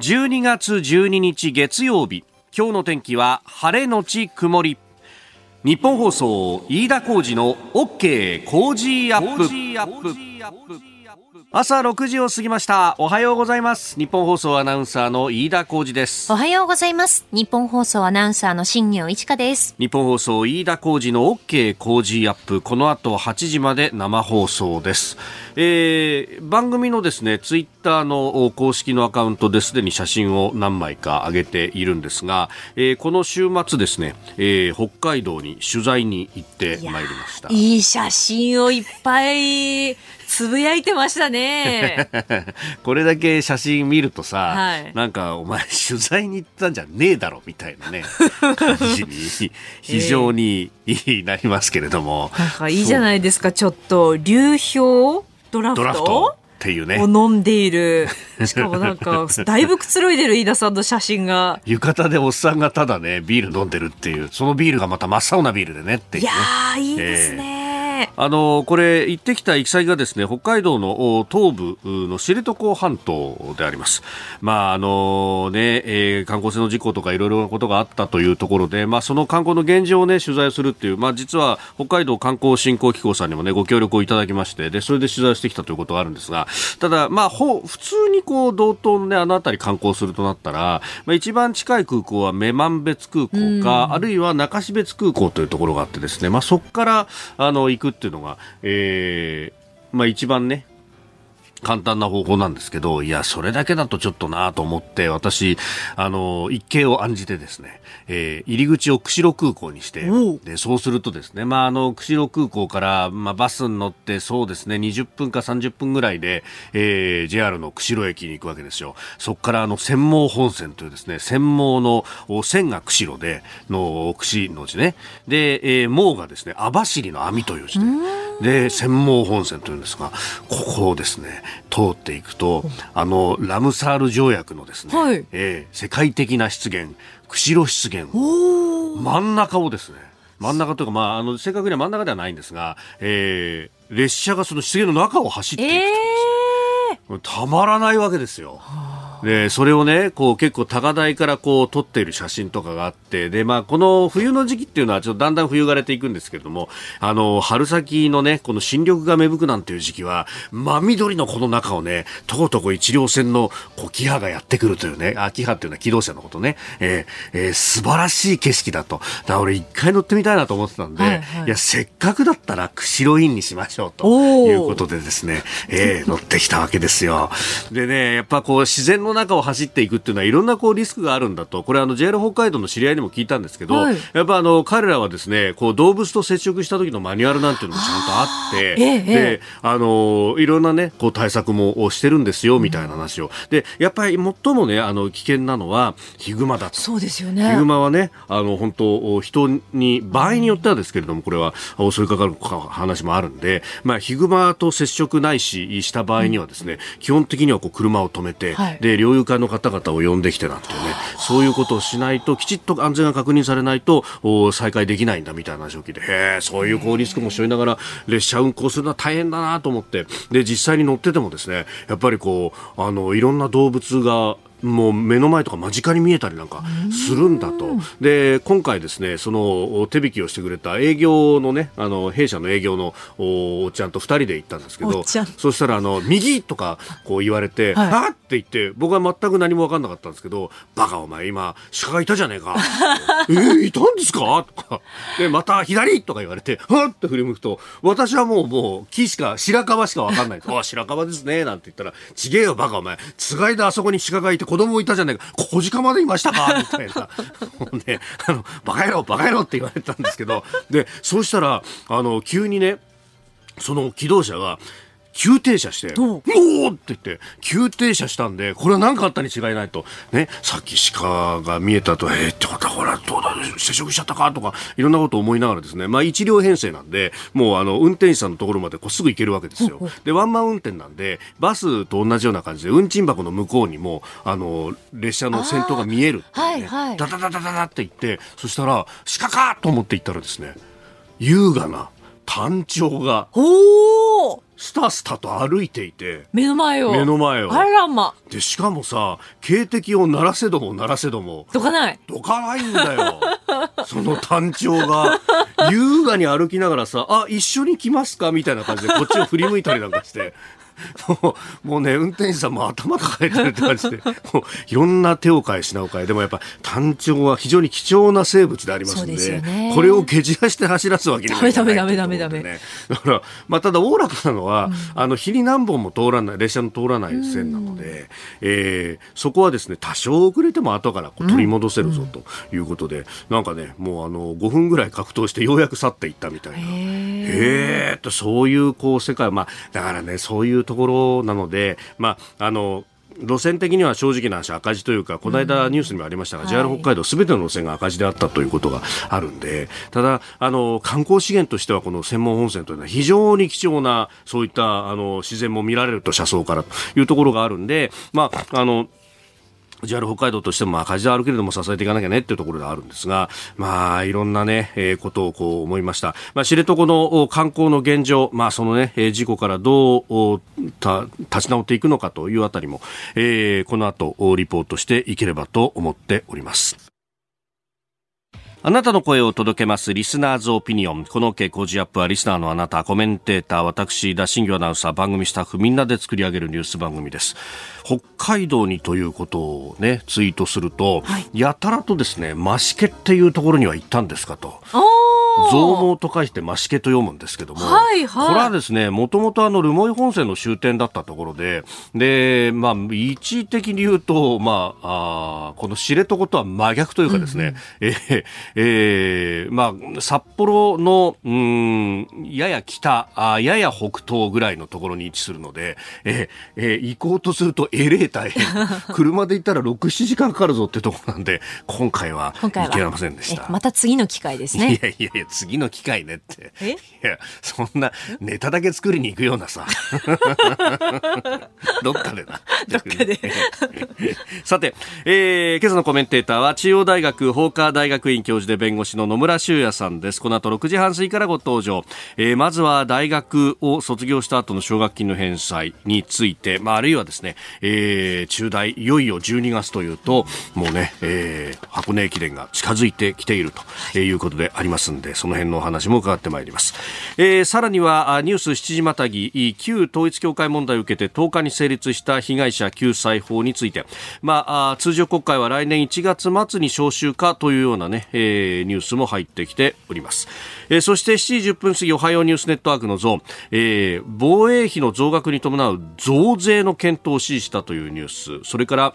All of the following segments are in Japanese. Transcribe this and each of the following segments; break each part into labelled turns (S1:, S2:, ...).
S1: 12月12日月曜日今日の天気は晴れのち曇り。日本放送飯田浩二の OK 工事アップ。朝6時を過ぎました。おはようございます。日本放送アナウンサーの飯田浩二です。
S2: おはようございます。日本放送アナウンサーの新業一華です。
S1: 日本放送飯田浩二の OK 工事アップ。この後8時まで生放送です、えー、番組のですねツイッターの公式のアカウントですでに写真を何枚か上げているんですが、えー、この週末ですね、えー、北海道に取材に行ってまいりました。
S2: いい写真をいっぱいつぶやいてましたね。
S1: これだけ写真見るとさ、はい、なんかお前取材に行ったんじゃねえだろみたいなね、感じに非常になりますけれども。
S2: なんかいいじゃないですか、ちょっと流氷ドラフトドラフト
S1: っていうね。
S2: を飲んでいる。しかもなんか、だいぶくつろいでる飯田さんの写真が。
S1: 浴衣でおっさんがただね、ビール飲んでるっていう、そのビールがまた真っ青なビールでねっていう、ね。い
S2: やー、いいですね。えー
S1: あのこれ行ってきた行き先がですね北海道の東部の知床半島であります。まああのね、えー、観光船の事故とかいろいろなことがあったというところで、まあその観光の現状をね取材するっていう、まあ実は北海道観光振興機構さんにもねご協力をいただきまして、でそれで取材してきたということがあるんですが、ただまあほ普通にこう道東のねあの辺り観光するとなったら、まあ一番近い空港は女満別空港か、あるいは中標津空港というところがあってですね、まあそこからあの行くっていうのが、えー、まあ一番ね、簡単な方法なんですけど、いや、それだけだとちょっとなと思って、私、あの、一計を案じてですね、えー、入り口を釧路空港にして、で、そうするとですね、まあ、あの、釧路空港から、まあ、バスに乗って、そうですね、20分か30分ぐらいで、えー、JR の釧路駅に行くわけですよ。そこから、あの、専門本線というですね、専門の線が釧路で、の、釧の字ね。で、えー、網がですね、網走の網という字で、で、専門本線というんですが、ここをですね、通っていくと、あのラムサール条約のですね、はい、えー、世界的な湿原釧路湿原真ん中をですね真ん中というか、まあ、あの正確には真ん中ではないんですが、えー、列車がその湿原の中を走っていく、えー、たまらないわけですよ。はあでそれをねこう結構高台からこう撮っている写真とかがあってで、まあ、この冬の時期っていうのはちょっとだんだん冬枯れていくんですけれどもあの春先のねこの新緑が芽吹くなんていう時期は真緑のこの中をねとうとう一両線のこうキハがやってくるというねあキハっていうのは機動車のことね、えーえー、素晴らしい景色だと。だから俺一回乗ってみたいなと思ってたんで、はいはい、いやせっかくだったら釧路インにしましょうということでですね、えー、乗ってきたわけですよ。でねやっぱこう自然のの中を走っていくっていうのはいろんなこうリスクがあるんだと。これあの JR 北海道の知り合いにも聞いたんですけど、はい、やっぱあの彼らはですねこう動物と接触した時のマニュアルなんていうのもちゃんとあって、ええ、であのいろんなねこう対策もしてるんですよみたいな話を、うん、でやっぱり最もねあの危険なのはヒグマだと。
S2: そうですよね。
S1: ヒグマはねあの本当人に場合によってはですけれどもこれは襲いかかる話もあるんで、まあ、ヒグマと接触ないしした場合にはですね、うん、基本的にはこう車を止めて、はい、で猟友会の方々を呼んできてなんていうねそういうことをしないときちっと安全が確認されないと再開できないんだみたいな話を聞いてへえそういう高リスクも背負いながら列車運行するのは大変だなと思ってで実際に乗っててもですねやっぱりこうあのいろんな動物がもう目の前とか間近に見えたりなんかするんだと。で、今回ですね、その手引きをしてくれた営業のね、あの、弊社の営業のおっちゃんと二人で行ったんですけど、そしたら、あの、右とかこう言われて、はい、あって言って、僕は全く何も分かんなかったんですけど、バカお前今、鹿がいたじゃねえか。えー、いたんですか？とか。で、また左とか言われて、はって振り向くと、私はもう、もう、木しか、白樺しか分かんない。あ、白樺ですね、なんて言ったら、ちげえよバカお前、つがいであそこに鹿がいて子供いたじゃないか、小鹿までいましたか？みたいな。ね、あの、バカ野郎、バカ野郎って言われたんですけど、で、そうしたら、あの、急にね、その機動車が、急停車して、おおって言って、急停車したんで、これは何かあったに違いないと。ね、さっき鹿が見えたと、えー、ってことは、ほら、どうだ、接触しちゃったかとか、いろんなことを思いながらですね、まあ一両編成なんで、もうあの、運転手さんのところまでこうすぐ行けるわけですよ。で、ワンマン運転なんで、バスと同じような感じで、運賃箱の向こうにも、あの、列車の先頭が見えるね、はいはい、ダダダダダダって言って、そしたら、鹿かと思って行ったらですね、優雅な、単調が。スタスタと歩いていて
S2: 目の前を。
S1: 目の前を
S2: あらま。
S1: でしかもさ警笛を鳴らせども鳴らせども
S2: どかない。
S1: どかないんだよ その単調が優雅に歩きながらさ「あ一緒に来ますか?」みたいな感じでこっちを振り向いたりなんかして。もうもうね運転手さんも頭抱えてるって感じでもういろんな手を変え品を変えでもやっぱ単調は非常に貴重な生物でありますので
S2: ね。
S1: これを蹴散らして走らすわけにはいかない
S2: ダメダメダメ
S1: ということでねだから、まあ、ただ、おおらかなのは、あの日に何本も通らない列車の通らない線なので、えーそこはですね多少遅れても後からこう取り戻せるぞということで、なんかねもうあの5分ぐらい格闘してようやく去っていったみたいな。
S2: へ
S1: へえとそういうこう世界、まあ、だからねそういうところなので、まあ、あの路線的には正直な話赤字というかこの間ニュースにもありましたが、JR
S2: はい。
S1: 北海道すべての路線が赤字であったということがあるんでただあの観光資源としてはこの専門本線というのは非常に貴重なそういったあの自然も見られると車窓からというところがあるんでまああの JR 北海道としても赤字はあるけれども支えていかなきゃねっていうところであるんですが、まあいろんなね、えーことをこう思いました。まあ知床の観光の現状、まあそのね、事故からどうた立ち直っていくのかというあたりも、えーこの後リポートしていければと思っております。あなたの声を届けますリスナーズオピニオン。この OK 工事アップはリスナーのあなた、コメンテーター、私、田新業アナウンサー、番組スタッフみんなで作り上げるニュース番組です。北海道にということをね、ツイートすると、やたらとですね、増毛っていうところには行ったんですかと。増毛と書いて増毛と読むんですけども、
S2: はいはい
S1: これはですね、もともとあの、留萌本線の終点だったところで、で、まあ、位置的に言うと、まあ、あーこの知床とは真逆というかですね、えーえーまあ、札幌の、うーん、やや北、あーやや北東ぐらいのところに位置するので、えーえー行こうとするとえれえ大変。車で行ったら6、7時間かかるぞってところなんで、今回は行けませんでした。
S2: えまた次の機会ですね。
S1: いやいやいや、次の機会ねって。
S2: え？
S1: いや、そんなネタだけ作りに行くようなさ。どっかでな。
S2: どっかで。
S1: さて、えー、今朝のコメンテーターは中央大学法科大学院教授で弁護士の野村修也さんです。この後6時半過ぎからご登場。えー、まずは大学を卒業した後の奨学金の返済について、まあ、あるいはですね、えー、中大、いよいよ12月というと、もうね、えー、箱根駅伝が近づいてきているということでありますんで、その辺のお話も伺ってまいります。えー、さらには、ニュース7時またぎ、旧統一教会問題を受けて10日に成立した被害者救済法について、まあ、通常国会は来年1月末に召集かというようなね、えー、ニュースも入ってきております。えー、そして7時10分過ぎ、おはようニュースネットワークのゾーン、えー、防衛費の増額に伴う増税の検討を指示したというニュース、それから、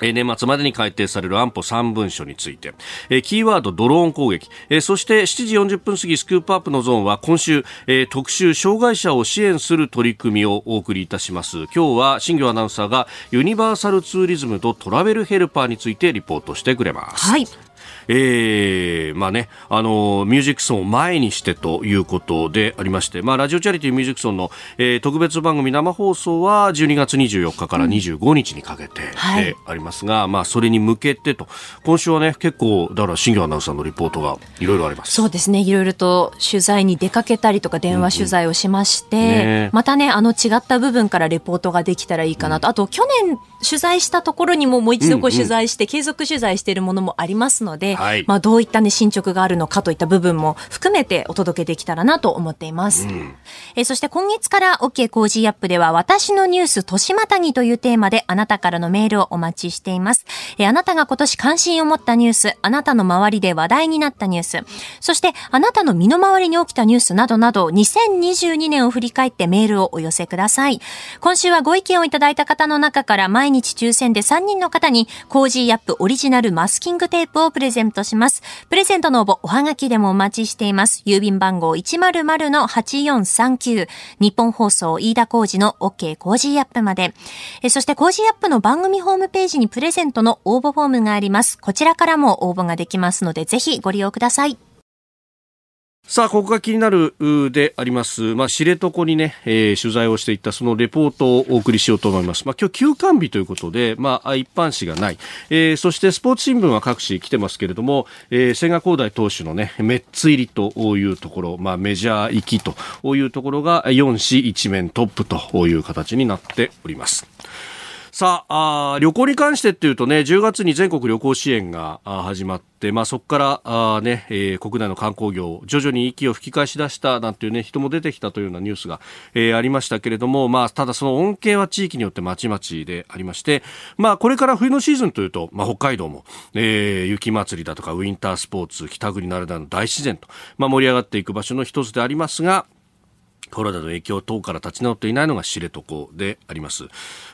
S1: 年末までに改定される安保3文書について、キーワードドローン攻撃、そして7時40分過ぎスクープアップのゾーンは今週、特集障害者を支援する取り組みをお送りいたします。今日は新業アナウンサーがユニバーサルツーリズムとトラベルヘルパーについてリポートしてくれます。
S2: はい。
S1: えーまあね、あのミュージックソンを前にしてということでありまして、まあ、ラジオチャリティーミュージックソンの、えー特別番組生放送は12月24日から25日にかけて、
S2: はい
S1: でありますが、まあ、それに向けてと、今週はね、結構、だから、新業アナウンサーのリポートがいろいろあります。
S2: そうですね。いろいろと取材に出かけたりとか電話取材をしまして、
S1: ね
S2: またね、あの違った部分からレポートができたらいいかなと。あと、去年取材したところにももう一度ご取材して、継続取材しているものもありますので、
S1: はい
S2: まあどういったね、進捗があるのかといった部分も含めてお届けできたらなと思っています。えーそして今月から OK コージーアップでは私のニュース年またぎというテーマであなたからのメールをお待ちしています。えーあなたが今年関心を持ったニュース、あなたの周りで話題になったニュース、そしてあなたの身の回りに起きたニュースなどなど2022年を振り返ってメールをお寄せください。今週はご意見をいただいた方の中から毎日抽選で3人の方にコージーアップオリジナルマスキングテープをプレゼントします。プレゼントの応募おはがきでもお待ちしています。郵便番号100-8439ニッポン放送飯田浩司の OK コージーアップまで。えそしてコージーアップの番組ホームページにプレゼントの応募フォームがあります。こちらからも応募ができますのでぜひご利用ください。
S1: さあ、ここが気になるであります。まあ、知床にね、えー、取材をしていったそのレポートをお送りしようと思います。まあ、今日休館日ということで、まあ、一般紙がない。えー、そしてスポーツ新聞は各紙来てますけれども、えー、千賀滉大投手のね、メッツ入りというところ、まあ、メジャー行きというところが4紙一面トップという形になっております。さあ旅行に関してっていうとね、10月に全国旅行支援が始まって、まあ、そこからあ、ねえー、国内の観光業、徐々に息を吹き返し出したなんていう、ね、人も出てきたというようなニュースが、えー、ありましたけれども、まあ、ただその恩恵は地域によってまちまちでありまして、まあ、これから冬のシーズンというと、まあ、北海道も、えー、雪まつりだとかウィンタースポーツ、北国ならではの大自然と、まあ、盛り上がっていく場所の一つでありますが、コロナの影響等から立ち直っていないのが知床であります。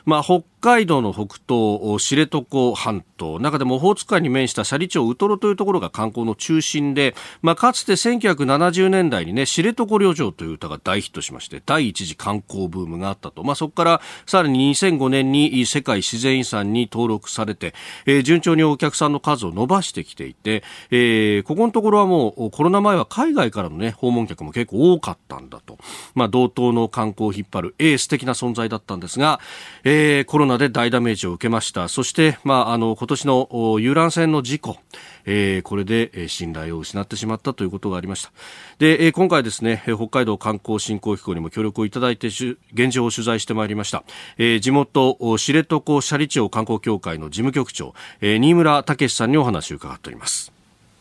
S1: まあ、北海道の北東、知床半島、中でもオホーツク海に面した斜里町ウトロというところが観光の中心で、まあ、かつて1970年代にね、知床旅情という歌が大ヒットしまして、第一次観光ブームがあったと。まあ、そこからさらに2005年に世界自然遺産に登録されて、えー、順調にお客さんの数を伸ばしてきていて、えー、ここのところはもうコロナ前は海外からのね、訪問客も結構多かったんだと。まあ、同等の観光を引っ張るエース的な存在だったんですが、えー、コロナで大ダメージを受けました。そして、まあ、あの、今年の遊覧船の事故、えー、これで信頼を失ってしまったということがありました。で、今回ですね、北海道観光振興機構にも協力をいただいて、現状を取材してまいりました。えー、地元、知床斜里町観光協会の事務局長、えー、新村武さんにお話を伺っております。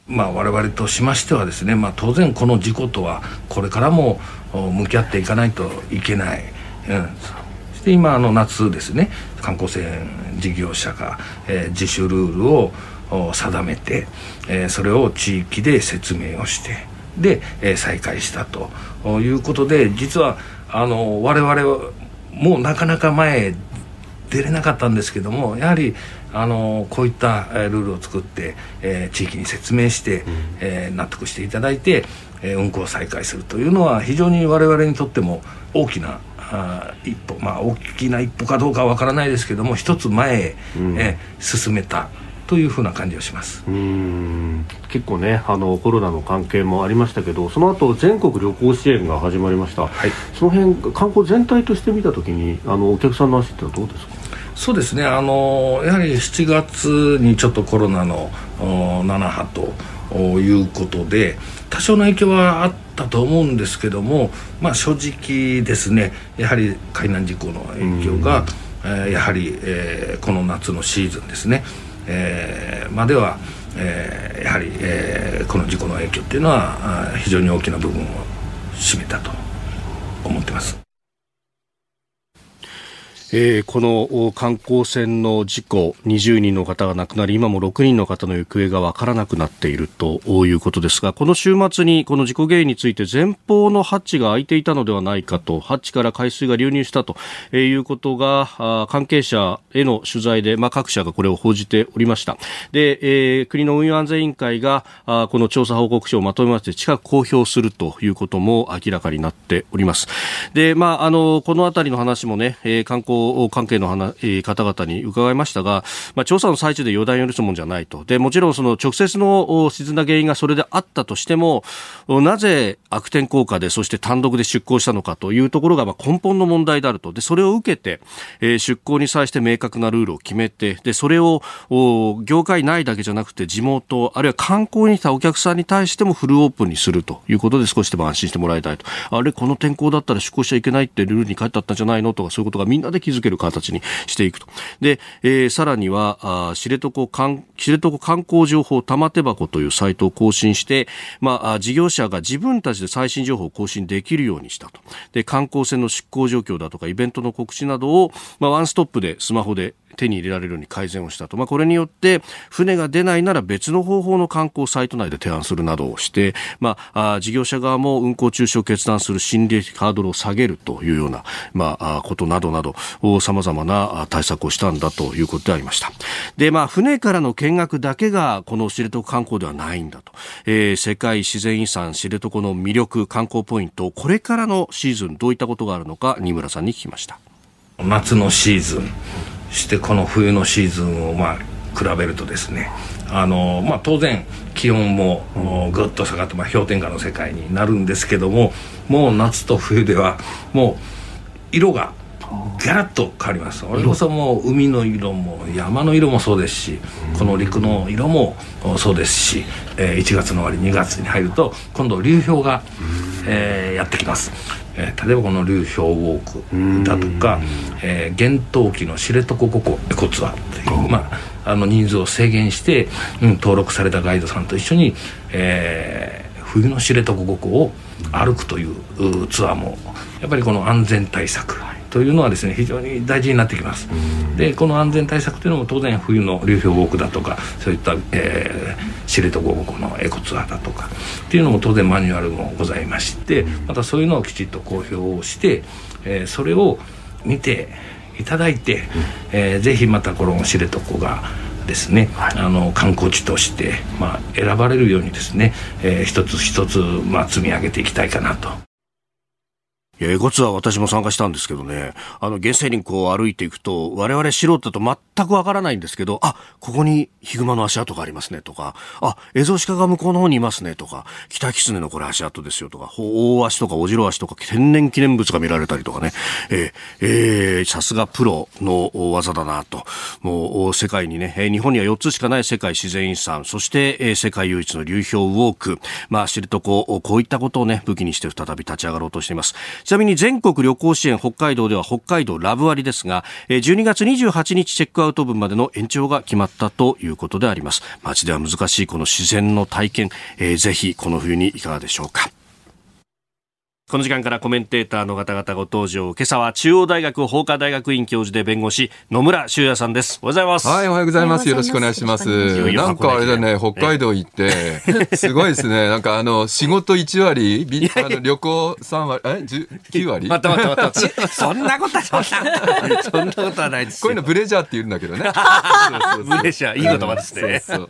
S3: まあ、我々としましてはですね、まあ、当然この事故とはこれからも向き合っていかないといけない、うん、そして今あの夏ですね観光船事業者が、えー、自主ルールを定めて、えー、それを地域で説明をしてで、えー、再開したということで実はあの我々はもうなかなか前出れなかったんですけどもやはりあのこういったルールを作って、えー、地域に説明して、うん、えー、納得していただいて、えー、運行を再開するというのは非常に我々にとっても大きなあ一歩まあ大きな一歩かどうかは分からないですけども一つ前へ、うん、え進めたというふうな感じがします。
S1: うん。結構ねあのコロナの関係もありましたけどその後全国旅行支援が始まりました、はい、その辺観光全体として見たときにあのお客さんの足ってどうですか？
S3: そうですね。あのやはり7月にちょっとコロナの7波ということで多少の影響はあったと思うんですけども、まあ、正直ですね。やはり海難事故の影響が、えー、やはり、えー、この夏のシーズンですね、えー、までは、えー、やはり、えー、この事故の影響っていうのは非常に大きな部分を占めたと思ってます。
S1: えー、この観光船の事故20人の方が亡くなり今も6人の方の行方が分からなくなっているということですがこの週末にこの事故原因について前方のハッチが開いていたのではないかとハッチから海水が流入したということが関係者への取材で、まあ、各社がこれを報じておりました。で、えー、国の運輸安全委員会がこの調査報告書をまとめまして近く公表するということも明らかになっております。で、まあ、あのこの辺りの話もね観光関係の方々に伺いましたが、まあ、調査の最中で予断を許すもんじゃないと。で、もちろんその直接の沈んだ原因がそれであったとしても、なぜ悪天候下で、そして単独で出港したのかというところが、まあ、根本の問題であると。で、それを受けて、えー、出港に際して明確なルールを決めて、で、それを、業界内だけじゃなくて地元、あるいは観光に来たお客さんに対してもフルオープンにするということで少しでも安心してもらいたいと。あれ、この天候だったら出港しちゃいけないってルールに書いてあったんじゃないのとか、そういうことがみんなできづける形にしていくと。で、えー、さらには、あ知床観知床観光情報玉手箱というサイトを更新して、まあ、事業者が自分たちで最新情報を更新できるようにしたと。で、観光船の出港状況だとかイベントの告知などを、まあ、ワンストップでスマホで手に入れられるように改善をしたと、まあ、これによって船が出ないなら別の方法の観光サイト内で提案するなどをして、まあ、事業者側も運航中止を決断する心理的ハードルを下げるというような、まあ、ことなどなどさまざまな対策をしたんだということでありました。で、まあ、船からの見学だけがこの知床観光ではないんだと、えー、世界自然遺産知床の魅力観光ポイントこれからのシーズンどういったことがあるのか新村さんに聞きました。
S3: 夏のシーズン。してこの冬のシーズンをまあ比べるとですねあの、まあ、当然気温もぐっと下がって、まあ、氷点下の世界になるんですけどももう夏と冬ではもう色がガラッと変わります。それこそもう海の色も山の色もそうですしこの陸の色もそうですし、えー、1月の終わり2月に入ると今度流氷が、えー、やってきます、えー、例えばこの流氷ウォークだとか、えー、厳冬期の知床五湖エコツアーという、まあ、あの人数を制限して、うん、登録されたガイドさんと一緒に、えー、冬の知床五湖を歩くというツアーもやっぱりこの安全対策というのはですね非常に大事になってきます。でこの安全対策というのも当然冬の流氷ウォークだとかそういった、えー、知床五湖のエコツアーだとかっていうのも当然マニュアルもございましてまたそういうのをきちっと公表をして、えー、それを見ていただいて、えー、ぜひまたこの知床がですね、はい、あの観光地として、まあ、選ばれるようにですね、えー、一つ一つ、まあ、積み上げていきたいかなと。
S1: エゴツアー私も参加したんですけどね、あの、原生林こう歩いていくと、我々素人だと全くわからないんですけど、あ、ここにヒグマの足跡がありますねとか、あ、エゾシカが向こうの方にいますねとか、キタキツネのこれ足跡ですよとか、大足とかオジロ足とか天然記念物が見られたりとかね、えー、えー、さすがプロの技だなと、もう世界にね、日本には4つしかない世界自然遺産、そして、えー、世界唯一の流氷ウォーク、まあ知床、こういったことをね、武器にして再び立ち上がろうとしています。ちなみに全国旅行支援北海道では北海道ラブ割ですが、12月28日チェックアウト分までの延長が決まったということであります。街では難しいこの自然の体験、えー、ぜひこの冬にいかがでしょうか。この時間からコメンテーターの方々ご登場。今朝は中央大学法科大学院教授で弁護士、野村修也さんです。おはようございます。
S4: はい、おはようございます。よろしくお願いします。なんかあれだね、北海道行って、すごいですね。なんかあの、仕事1割、あの旅行3割、え ?9 割？
S1: またまたまた。そんなことは、そんなことはないです
S4: こういうのブレジャーって言うんだけどね。
S1: ブレジャー、いい言葉ですね。そうそう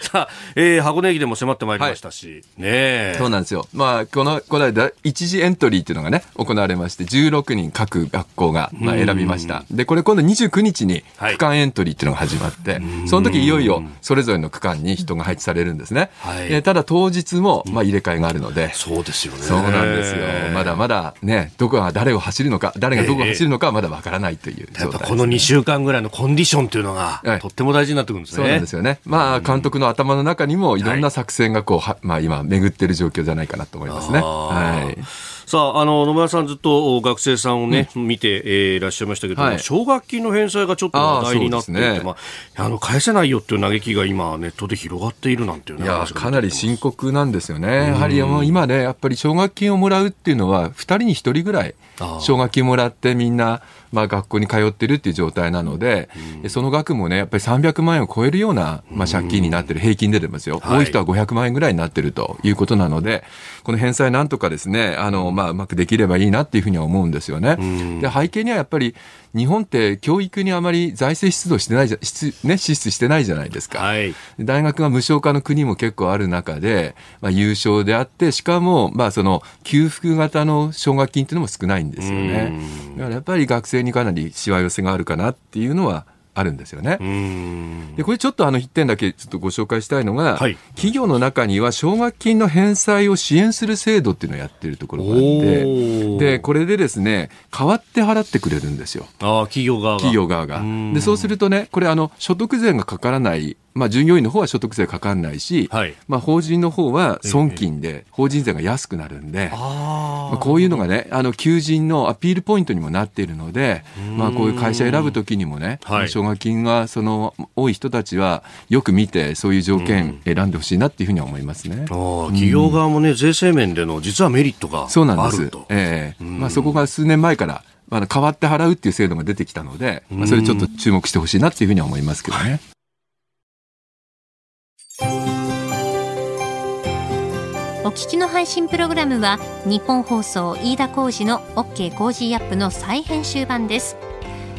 S1: さあ、えー、箱根駅でも迫ってまいりましたし、ね
S4: そうなんですよ。まあ、この、この間、一次エントリーっていうのがね、行われまして、16人各学校が、まあ、選びました。で、これ今度29日に区間エントリーっていうのが始まって、はい、その時いよいよそれぞれの区間に人が配置されるんですね。はい、ただ当日も、まあ、入れ替えがあるので、
S1: そうですよね。
S4: そうなんですよ。まだまだね、どこが誰を走るのか、誰がどこを走るのかはまだわからないという状態、ね、やっぱ
S1: この2週間ぐらいのコンディションっていうのが、とっても大事になってくるんですね。
S4: そうなんですよね。まあ、監督の頭の中にもいろんな作戦がこう、まあ今巡ってる状況じゃないかなと思いますね。はい。
S1: さあ、あの、野村さんずっと学生さんをね、うん、見て、えー、いらっしゃいましたけども、はい、奨学金の返済がちょっと話題になっていて、ね、まあ、あの、返せないよっていう嘆きが今、ネットで広がっているなんていうね。
S4: いや、かなり深刻なんですよね。やはりもう今ね、やっぱり奨学金をもらうっていうのは、2人に1人ぐらい、奨学金もらってみんな、まあ、学校に通ってるっていう状態なので、その額もね、やっぱり300万円を超えるような、まあ、借金になってる、平均で出ますよ、多い人は500万円ぐらいになってるということなので、この返済なんとかですね、あの、まあ、うまくできればいいなっていうふうには思うんですよね。で、背景にはやっぱり、日本って教育にあまり財政出動してないじゃ、ね、支出してないじゃないですか。はい、大学が無償化の国も結構ある中で、まあ、優勝であって、しかも、まあ、その、給付型の奨学金っていうのも少ないんですよね。だからやっぱり学生にかなりしわ寄せがあるかなっていうのは、あるんですよね。でこれちょっとあの1点だけちょっとご紹介したいのが、はい、企業の中には奨学金の返済を支援する制度っていうのをやってるところがあってでこれでですね代わって払ってくれるんですよ。
S1: あ企業側
S4: が。企業側が。でそうするとねこれあの所得税がかからないまあ、従業員の方は所得税かかんないし、はい、まあ、法人の方は損金で法人税が安くなるんで、まあ、こういうのがねあの求人のアピールポイントにもなっているので、まあ、こういう会社選ぶときにもね、奨学金がその多い人たちはよく見てそういう条件選んでほしいなっていうふうには思いますね、
S1: 企業側もね税制面での実はメリットがそうなんです、
S4: えーまあ、そこが数年前からまあ、代わって払うっていう制度が出てきたので、まあ、それちょっと注目してほしいなっていうふうには思いますけどね。
S2: お聞きの配信プログラムはニッポン放送飯田浩司の OK コージーアップの再編集版です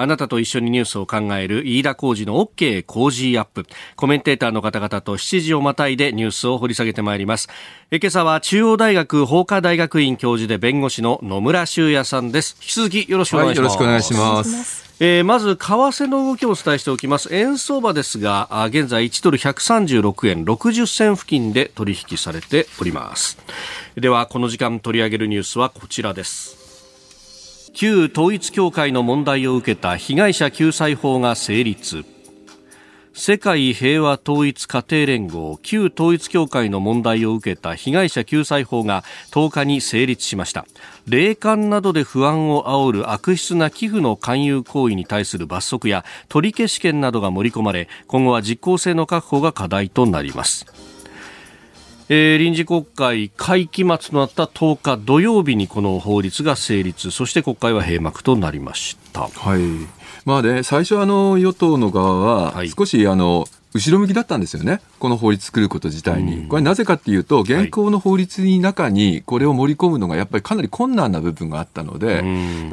S1: あなたと一緒にニュースを考える飯田浩二の OK 工事アップ。コメンテーターの方々と7時をまたいでニュースを掘り下げてまいります。え今朝は中央大学法科大学院教授で弁護士の野村修也さんです。引き続きよろしくお願いします。はい、よろしくお願いします。えー、まず為替の動きをお伝えしておきます円相場ですが現在1ドル136円60銭付近で取引されておりますではこの時間取り上げるニュースはこちらです旧統一教会の問題を受けた被害者救済法が成立。世界平和統一家庭連合旧統一教会の問題を受けた被害者救済法が10日に成立しました。霊感などで不安を煽る悪質な寄付の勧誘行為に対する罰則や取り消し権などが盛り込まれ今後は実効性の確保が課題となります。えー、臨時国会会期末となった10日土曜日にこの法律が成立そして国会は閉幕となりました。
S4: はい。まあね、最初あの与党の側は少しあの、後ろ向きだったんですよね、この法律作ること自体に。これなぜかっていうと、現行の法律の中にこれを盛り込むのがやっぱりかなり困難な部分があったので、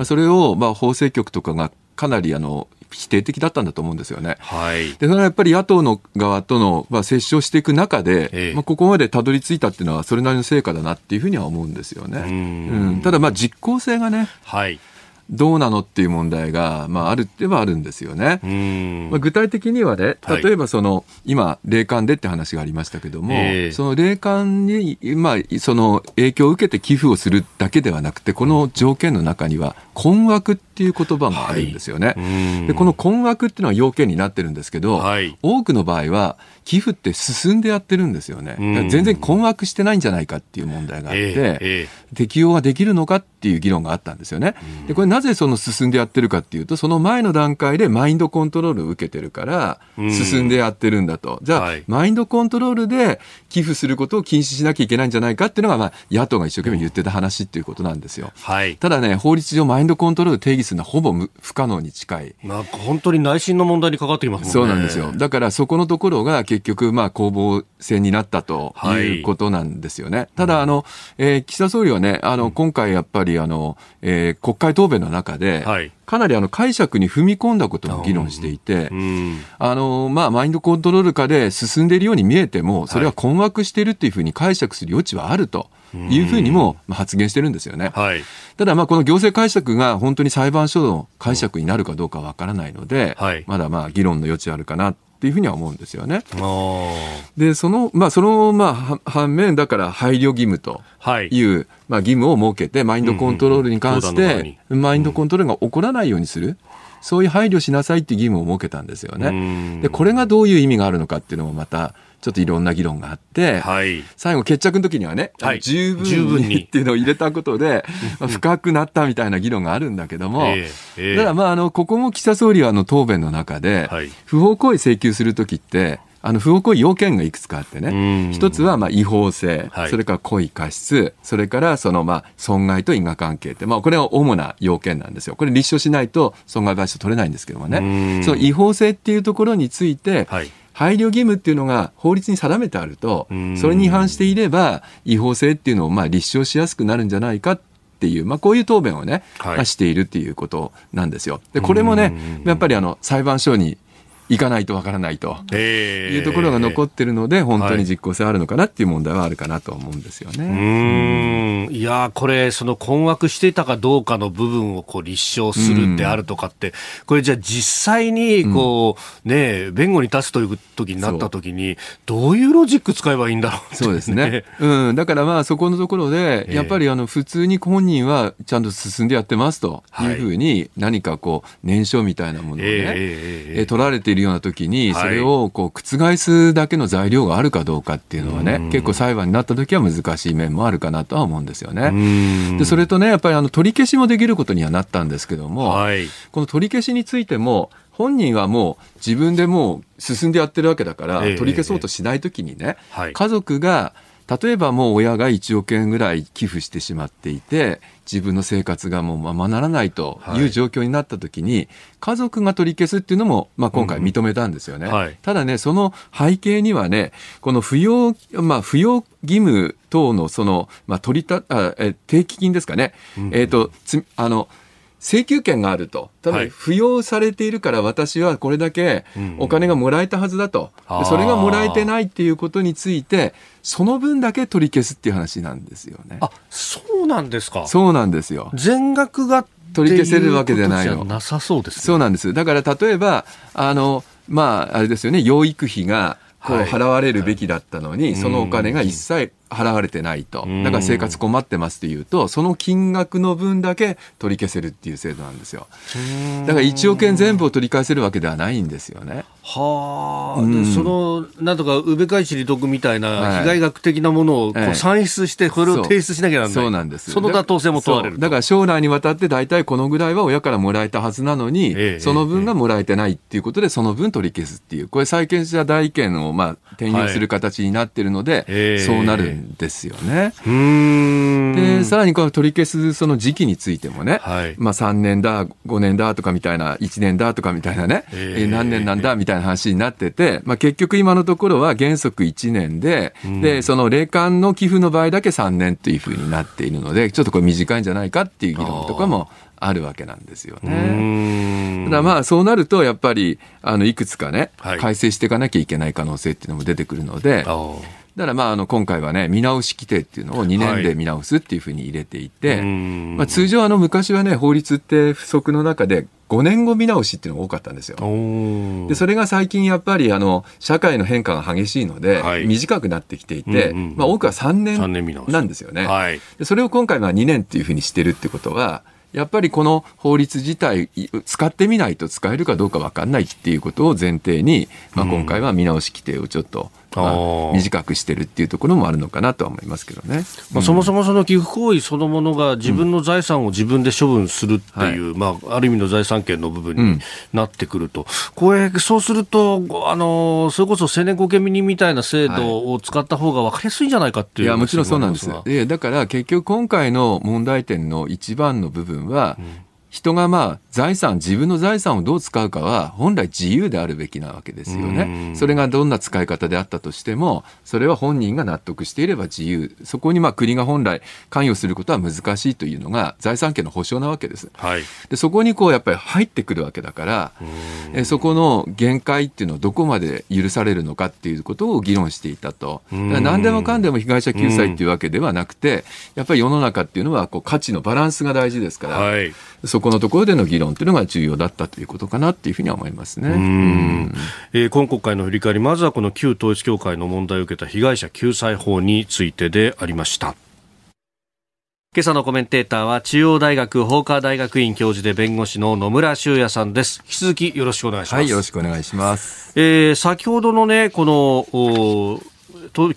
S4: それをまあ法制局とかがかなりあの否定的だったんだと思うんですよね。
S1: はい、
S4: でそれはやっぱり野党の側との、まあ、折衝していく中で、ええ、まあ、ここまでたどり着いたっていうのはそれなりの成果だなっていうふうには思うんですよね。うん、ただまあ実効性がね、
S1: はい。
S4: どうなのっていう問題が、まあ、あるってはあるんですよね。まあ、具体的にはね、例えばその、はい、今、霊感でって話がありましたけども、えー、その霊感に、まあ、その影響を受けて寄付をするだけではなくて、この条件の中には、困惑っていう言葉もあるんですよね。はい、でこの困惑っていうのは要件になってるんですけど、はい、多くの場合は、寄付って進んでやってるんですよね。全然困惑してないんじゃないかっていう問題があって、えーえー、適用ができるのかっていう議論があったんですよね。でこれなぜその進んでやってるかっていうと、その前の段階でマインドコントロールを受けてるから、進んでやってるんだと。じゃあ、はい、マインドコントロールで寄付することを禁止しなきゃいけないんじゃないかっていうのが、まあ、野党が一生懸命言ってた話っていうことなんですよ。
S1: はい、
S4: ただね、法律上マインドコントロール定義するのはほぼ不可能に近い。
S1: なんか本当に内心の問題にかかってきますもんね。
S4: そうなんですよ。だからそこのところが結局、まあ、攻防戦になったということなんですよね。はい、ただ、あの、えー、岸田総理はね、あの、今回やっぱり、あの、えー、国会答弁の中で、はい、かなりあの解釈に踏み込んだことも議論していて、あのまあ、マインドコントロール下で進んでいるように見えても、それは困惑しているっていうふうに解釈する余地はあると。いうふうにも発言してるんですよね。
S1: はい、
S4: ただ、まあ、この行政解釈が本当に裁判所の解釈になるかどうかわからないので、はい、まだまあ議論の余地あるかなっていうふうには思うんですよね。で、その、まあ、その、まあ、反面、だから配慮義務という、はい、まあ、義務を設けて、マインドコントロールに関して、マインドコントロールが起こらないようにする。そういう配慮しなさいっていう義務を設けたんですよね。で、これがどういう意味があるのかっていうのもまた、ちょっといろんな議論があって、はい、最後決着の時にはね、はい、十分にっていうのを入れたことで、まあ、深くなったみたいな議論があるんだけども、えーえー、だからまああのここも岸田総理はあの答弁の中で、はい、不法行為請求する時ってあの不法行為要件がいくつかあってね、一つはまあ違法性、はい、それから故意過失、それからそのまあ損害と因果関係って、まあ、これは主な要件なんですよ。これ立証しないと損害賠償取れないんですけどもね、その違法性っていうところについて、はい配慮義務っていうのが法律に定めてあると、それに違反していれば、違法性っていうのをまあ立証しやすくなるんじゃないかっていう、まあ、こういう答弁をね、はい、しているっていうことなんですよ。で、これもね、やっぱりあの、裁判所に行かないとわからないと。いうところが残ってるので、本当に実効性あるのかなっていう問題はあるかなと思うんですよ
S1: ね。うん、いやこれ、その困惑していたかどうかの部分をこう立証するであるとかって、これじゃあ実際にこう、ね、弁護に立つという時になった時に、どういうロジック使えばいいんだろう、
S4: ね、そうですね。うん、だからまあそこのところで、やっぱりあの普通に本人はちゃんと進んでやってますというふうに、何かこう、念書みたいなものをね、えー、取られているような時に、
S1: はい。
S4: それをこう覆すだけの材料があるかどうかっていうのはね、結構裁判になった時は難しい面もあるかなとは思うんですよね。でそれとねやっぱりあの取り消しもできることにはなったんですけども、
S1: はい。
S4: この取り消しについても本人はもう自分でもう進んでやってるわけだから、
S1: ええ
S4: 取り消そうとしないときにね、
S1: はい。
S4: 家族が例えばもう親が1億円ぐらい寄付してしまっていて自分の生活がもうままならないとい。う状況になったときに、家族が取り消すっていうのも、まあ、今回認めたんですよね、
S1: うんはい。
S4: ただねその背景にはねこの扶養、まあ、扶養義務等のその、まあ、取りたあえ定期金ですかね、えっ、とつあの請求権があると。ただ、
S1: はい
S4: 扶養されているから私はこれだけお金がもらえたはずだと。それがもらえてないっていうことについて、その分だけ取り消すっていう話なんですよね。
S1: あ、そうなんですか。
S4: そうなんですよ。
S1: 全額が
S4: 取り消せるわけじゃないの
S1: なさそうですね。
S4: そうなんです。だから例えば、あの、まあ、あれですよね、養育費が、こう
S1: はい
S4: 払われるべきだったのに、そのお金が一切払われてないと。
S1: うん。
S4: だから生活困ってますっていうと、その金額の分だけ取り消せるっていう制度なんですよ。だから1億円全部を取り返せるわけではないんですよね。
S1: はあ、
S4: うん。
S1: でそのなんとか宇部会地利得みたい
S4: は
S1: ない。被害額的なものをこ
S4: ええ。
S1: う算出して、これを提出しなきゃならない、
S4: そうなんです
S1: その妥当性も問われる
S4: そう。だから将来にわたって大体このぐらいは親からもらえたはずなのに、
S1: ええ。
S4: その分がもらえてないっていうことで、その分取り消すっていう、これ、債権者代位権をまあ転用する形になってるので、
S1: ええ。
S4: そうなるんですよね。
S1: うーん。
S4: で、さらにこの取り消すその時期についてもね、
S1: はい。
S4: まあ3年だ、5年だとかみたいな、1年だとかみたいなね、
S1: ええ
S4: えー何年なんだみたいな話になってて、まあ結局今のところは原則1年で、で、その霊感の寄付の場合だけ3年というふうになっているので、ちょっとこれ短いんじゃないかっていう議論とかもあるわけなんですよね。
S1: ん。
S4: ただまあそうなるとやっぱりあのいくつかね、
S1: はい。
S4: 改正していかなきゃいけない可能性っていうのも出てくるので、だからまああの今回はね見直し規定っていうのを2年で見直すっていうふうに入れていて、
S1: うん。
S4: まあ、通常あの昔はね法律って不足の中で5年後見直しっていうのが多かったんですよ。でそれが最近やっぱりあの社会の変化が激しいので、
S1: はい。
S4: 短くなってきていて、
S1: うんうん
S4: まあ、多くは3
S1: 三年見直し。
S4: 年なんですよね。
S1: はい。
S4: でそれを今回は2年っていうふうにしてるってことはやっぱりこの法律自体使ってみないと使えるかどうか分かんないっていうことを前提に、まあ、今回は見直し規定をちょっと、短くしてるっていうところもあるのかなとは思いますけどね。
S1: まあ、そもそもその寄付行為そのものが自分の財産を自分で処分するっていう、まあ、ある意味の財産権の部分になってくると、これ、そうすると、あの、それこそ青年後見人みたいな制度を使った方が分かりやすいんじゃないかっていう。
S4: いやもちろんそうなんです
S1: が。
S4: でだから結局今回の問題点の一番の部分は、人がまあ財産自分の財産をどう使うかは本来自由であるべきなわけですよね。それがどんな使い方であったとしてもそれは本人が納得していれば自由そこにまあ国が本来関与することは難しいというのが財産権の保障なわけです。
S1: はい。
S4: でそこにこうやっぱり入ってくるわけだからえそこの限界っていうのをどこまで許されるのかっていうことを議論していたと何でもかんでも被害者救済っていうわけではなくてやっぱり世の中っていうのはこう価値のバランスが大事ですから、
S1: はい。
S4: そこのところでの議論っていうのが重要だったということかなっていうふうには思いますね。
S1: うんえー今国会の振り返り、まずはこの旧統一教会の問題を受けた被害者救済法についてでありました。今朝のコメンテーターは中央大学法科大学院教授で弁護士の野村修也さんです。引き続きよろしくお願いします。
S4: はい、よろしくお願いします。
S1: えー先ほどのね、この、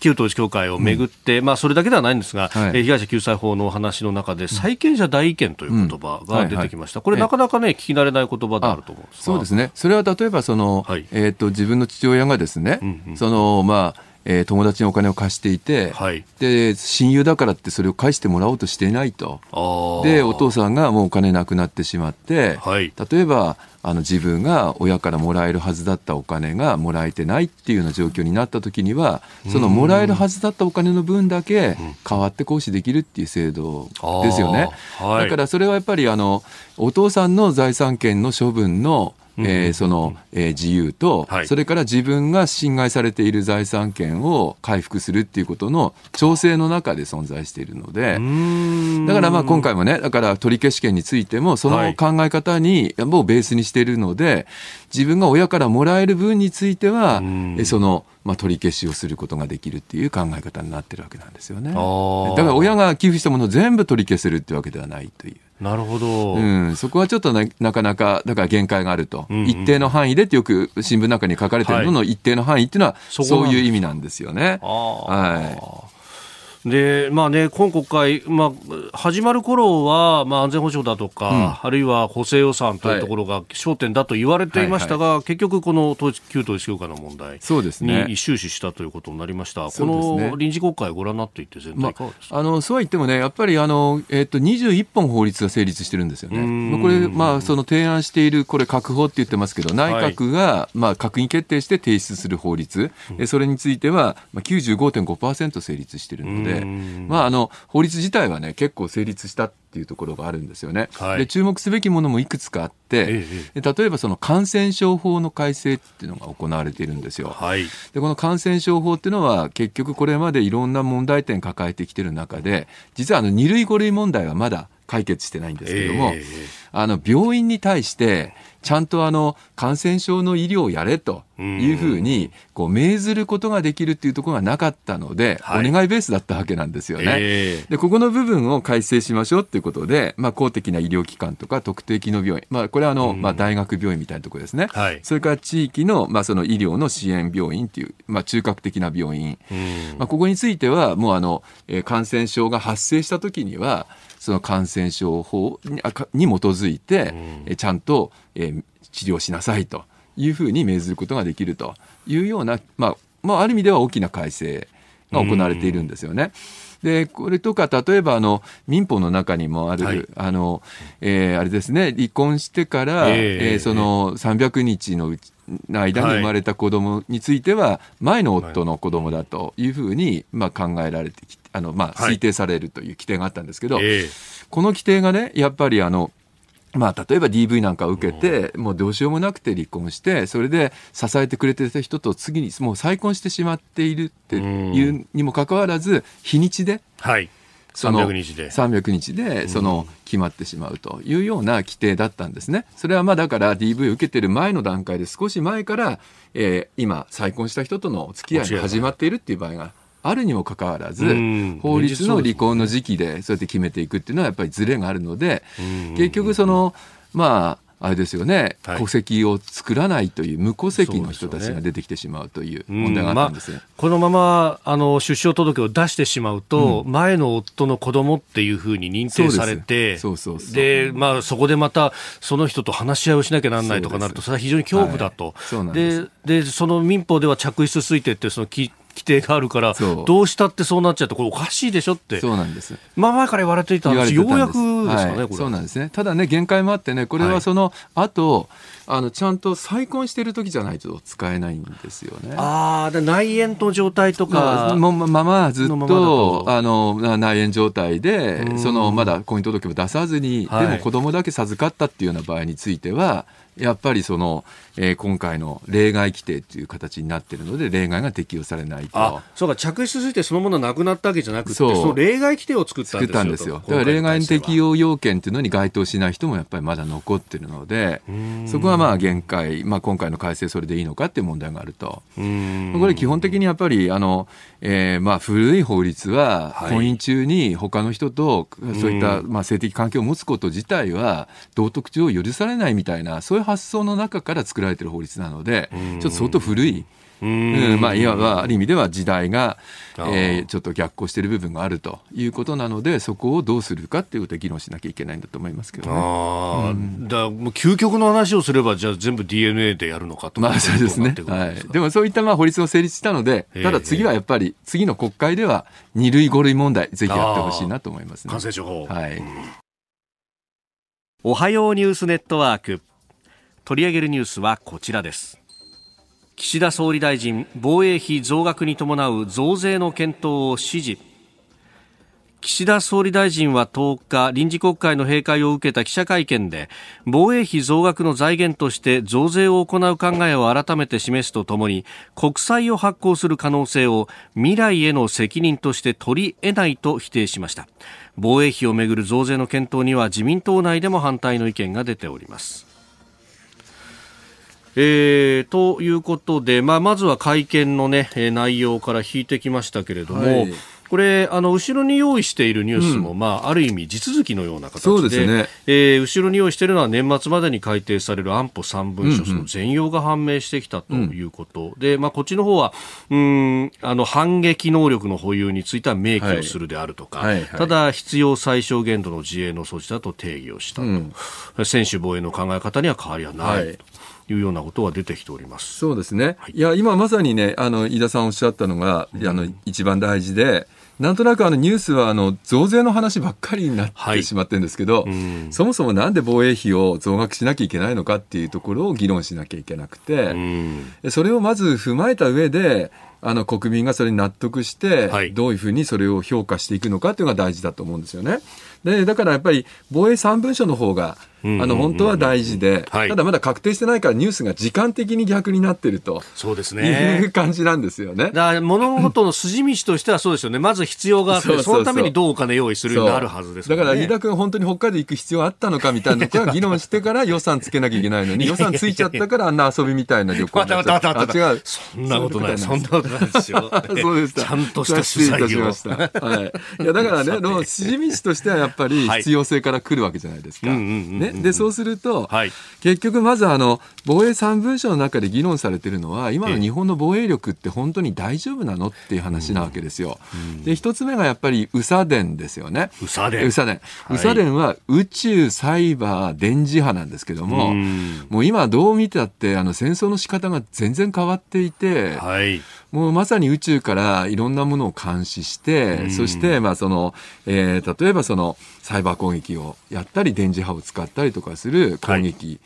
S1: 旧統一教会をめぐって、まあそれだけではないんですが、
S4: はい。
S1: えー被害者救済法のお話の中で、債権者代位権という言葉が出てきました。これ
S4: ええ。
S1: なかなかね、聞き慣れない言葉であると思うんですが。
S4: そうですね。それは例えばその、
S1: はい。
S4: えっ、と自分の父親がですね、
S1: うんうん。
S4: そのまあ、えー友達にお金を貸していて、
S1: はい。
S4: で親友だからってそれを返してもらおうとしていないと。でお父さんがもうお金なくなってしまって、
S1: はい。
S4: 例えばあの自分が親からもらえるはずだったお金がもらえてないっていうような状況になった時にはそのもらえるはずだったお金の分だけ代わって行使できるっていう制度ですよね。
S1: はい。
S4: だからそれはやっぱりあのお父さんの財産権の処分のえーその、えー自由と、
S1: はい。
S4: それから自分が侵害されている財産権を回復するっていうことの調整の中で存在しているので、だからまあ今回もね、だから取り消し権についても、その考え方に、もうベースにしているので、自分が親からもらえる分については
S1: ん、
S4: えその、まあ、取り消しをすることができるっていう考え方になってるわけなんですよね。だから親が寄付したものを全部取り消せるってわけではないという。
S1: なるほど。
S4: うん、そこはちょっとななかなか、だから限界があると、うんうん、一定の範囲でってよく新聞の中に書かれてるのの一定の範囲っていうのは、そういう意味なんですよね。は
S1: い。でまあね、今国会、まあ、始まる頃は、まあ、安全保障だとか、うん、あるいは補正予算というところが焦点だと言われていましたが、はいはい。はい、結局、この統一旧統一教会の問題に終始したということになりました、ね、この臨時国会、ご覧になっていて、全体まあ、あ
S4: のそうは言ってもね、やっぱりあの、えー、っと21本法律が成立してるんですよね。これ、まあ、その提案している、これ、閣法って言ってますけど、内閣が、はい、まあ、閣議決定して提出する法律、うん、それについては、まあ、95.5%成立してるので、まあ、あの法律自体はね結構成立したっていうところがあるんですよね。はい、で注目すべきものもいくつかあって、ええ、例えばその感染症法の改正っていうのが行われているんですよ。はい、でこの感染症法っていうのは結局これまでいろんな問題点抱えてきてる中で実はあの2類5類問題はまだ解決してないんですけども、え、あの病院に対してちゃんとあの感染症の医療をやれというふうにこう命ずることができるっていうところがなかったので、お願いベースだったわけなんですよね。えー、でここの部分を改正しましょうっていうことで、まあ、公的な医療機関とか特定機能病院、まあ、これはあの、まあ、大学病院みたいなところですね、はい、それから地域の,、まあその医療の支援病院っていう、まあ、中核的な病院、まあ、ここについてはもうあの、えー、感染症が発生した時にはその感染症法にに基づいて、えちゃんと、えー、治療しなさいというふうに命ずることができるというような、まあ、まあ、ある意味では大きな改正が行われているんですよね。でこれとか例えばあの民法の中にもある、はい、あのえー、あれですね離婚してから、えー、えー、その300日のうち間に生まれた子供については、前の夫の子供だというふうに、まあ、考えられてきあの、まあ、推定されるという規定があったんですけど、はい、この規定がねやっぱりあのまあ、例えば DV なんかを受けて、もうどうしようもなくて離婚して、それで支えてくれてた人と次にもう再婚してしまっているっていうにもかかわらず、日にちで、
S1: はい、300日で。
S4: 300日で、その、決まってしまうというような規定だったんですね。それはまあだから DV を受けてる前の段階で少し前から、えー、今再婚した人とのお付き合いが始まっているっていう場合があるにもかかわらず、法律の履行の時期でそうやって決めていくっていうのはやっぱりずれがあるので、結局そのまああれですよね、はい、戸籍を作らないという無戸籍の人たちが出てきてしまうという問題があったんです、ねまあ、
S1: このままあの出生届を出してしまうと、うん、前の夫の子供っていうふうに認定されて、そうそうそうでまあ、そこでまたその人と話し合いをしなきゃならないとかなると、それは非常に恐怖だと、はい、ででその民法では着室推定ってそのき規定があるから、どうしたってそうなっちゃって、これおかしいでしょって、
S4: そうなんです。
S1: まあ前から言われていたんです。ようやくですかね、
S4: はい、そうなんですね。ただね、限界もあってね、これはその後、はい、あのちゃんと再婚してる時じゃないと使えないんですよね。
S1: ああ、内縁の状態とか。
S4: まままずっとあの内縁状態で、そのまだ婚姻届も出さずに、はい、でも子供だけ授かったっていうような場合については、やっぱりその、えー、今回の例外規定という形になっているので例外が適用されないと。
S1: あそうか。着室推定そのものなくなったわけじゃなくてその例外規定を作ったんですよんですよ。
S4: だから例外適用要件というのに該当しない人もやっぱりまだ残っているのでそこはまあ限界、まあ、今回の改正それでいいのかっていう問題があると。これ基本的にやっぱりあの、えー、まあ古い法律は婚姻中に他の人とそういったまあ性的関係を持つこと自体は道徳上許されないみたいなそういう発想の中から作られている法律なので、ちょっと相当古い。うん。まあ、いわばある意味では時代が、えー、ちょっと逆行している部分があるということなのでそこをどうするかっていうことで議論しなきゃいけないんだと思いますけどね。あ
S1: うん、だもう究極の話をすればじゃあ全部 DNA でやるのかと。
S4: まあそうですね、はい、でもそういったまあ法律が成立したのでただ次はやっぱり次の国会では2類5類問題ぜひやってほしいなと思いますね。
S1: 感染症法、
S4: はい、
S1: おはようニュースネットワーク。取り上げるニュースはこちらです岸田総理大臣防衛費増額に伴う増税の検討を指示。岸田総理大臣は10日臨時国会の閉会を受けた記者会見で防衛費増額の財源として増税を行う考えを改めて示すとともに国債を発行する可能性を未来への責任として取り得ないと否定しました。防衛費をめぐる増税の検討には自民党内でも反対の意見が出ております。えー、ということで、まあ、まずは会見の、ね、内容から引いてきましたけれども、はい。これあの後ろに用意しているニュースも、うん、まあ、ある意味地続きのような形で
S4: ですね、
S1: えー、後ろに用意しているのは年末までに改定される安保3文書、その全容が判明してきたということ、うん、で、まあ、こっちの方はうんあの反撃能力の保有については明記をするであるとか、はいはいはい、ただ必要最小限度の自衛の措置だと定義をしたと、うん、専守防衛の考え方には変わりはない、はいいうようなことは出てきております。
S4: そうですね、はい、いや今まさにねあの飯田さんおっしゃったのが、あの一番大事でなんとなくあのニュースはあの増税の話ばっかりになってしまってるんですけど、はい、そもそもなんで防衛費を増額しなきゃいけないのかっていうところを議論しなきゃいけなくて、それをまず踏まえた上であの国民がそれに納得して、どういうふうにそれを評価していくのかというのが大事だと思うんですよね。でだからやっぱり防衛3文書の方があの本当は大事で、ただまだ確定してないからニュースが時間的に逆になってると
S1: そうですね
S4: いう感じなんですよね。
S1: だ物事の筋道としてはそうですよね。まず必要があって そのためにどうお金用意するようになるはずです、
S4: ね、だから飯田君本当に北海道行く必要あったのかみたいなことは議論してから予算つけなきゃいけないのに予算ついちゃったからあんな遊びみたいな旅行になっちゃった。あ
S1: 違う。そんなことない。そんなことないですよ。そうですちゃんとした取材を。し
S4: はい。いやだからね、の筋道としてはやっぱり必要性から来るわけじゃないですか。ね。でそうするとと、はい、結局まずあの防衛3文書の中で議論されているのは今の日本の防衛力って本当に大丈夫なのっていう話なわけですよ。うん、で一つ目がやっぱり宇佐電ですよね。
S1: 宇佐電。
S4: 宇佐電。宇佐電は宇宙、サイバー、電磁波なんですけども、うん、もう今どう見たってあの戦争の仕方が全然変わっていて、はい、もうまさに宇宙からいろんなものを監視して、うん、そしてまあその、えー、例えばそのサイバー攻撃をやったり電磁波を使ったりとかする攻撃、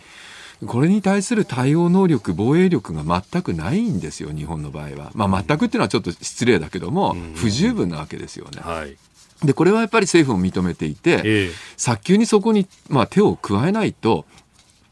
S4: はい、これに対する対応能力防衛力が全くないんですよ日本の場合は、まあ、全くっていうのはちょっと失礼だけども、不十分なわけですよね。はい。でこれはやっぱり政府も認めていて、えー、早急にそこに、まあ、手を加えないと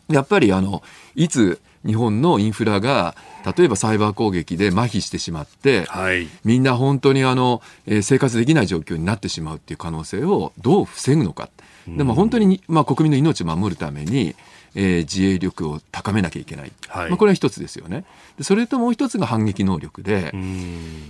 S4: やっぱりあのいつ日本のインフラが例えばサイバー攻撃で麻痺してしまって、はい、みんな本当にあの、えー、生活できない状況になってしまうっていう可能性をどう防ぐのか、でも本当に、まあ、国民の命を守るために、えー、自衛力を高めなきゃいけない、はい、まあ、これは一つですよね。でそれともう一つが反撃能力で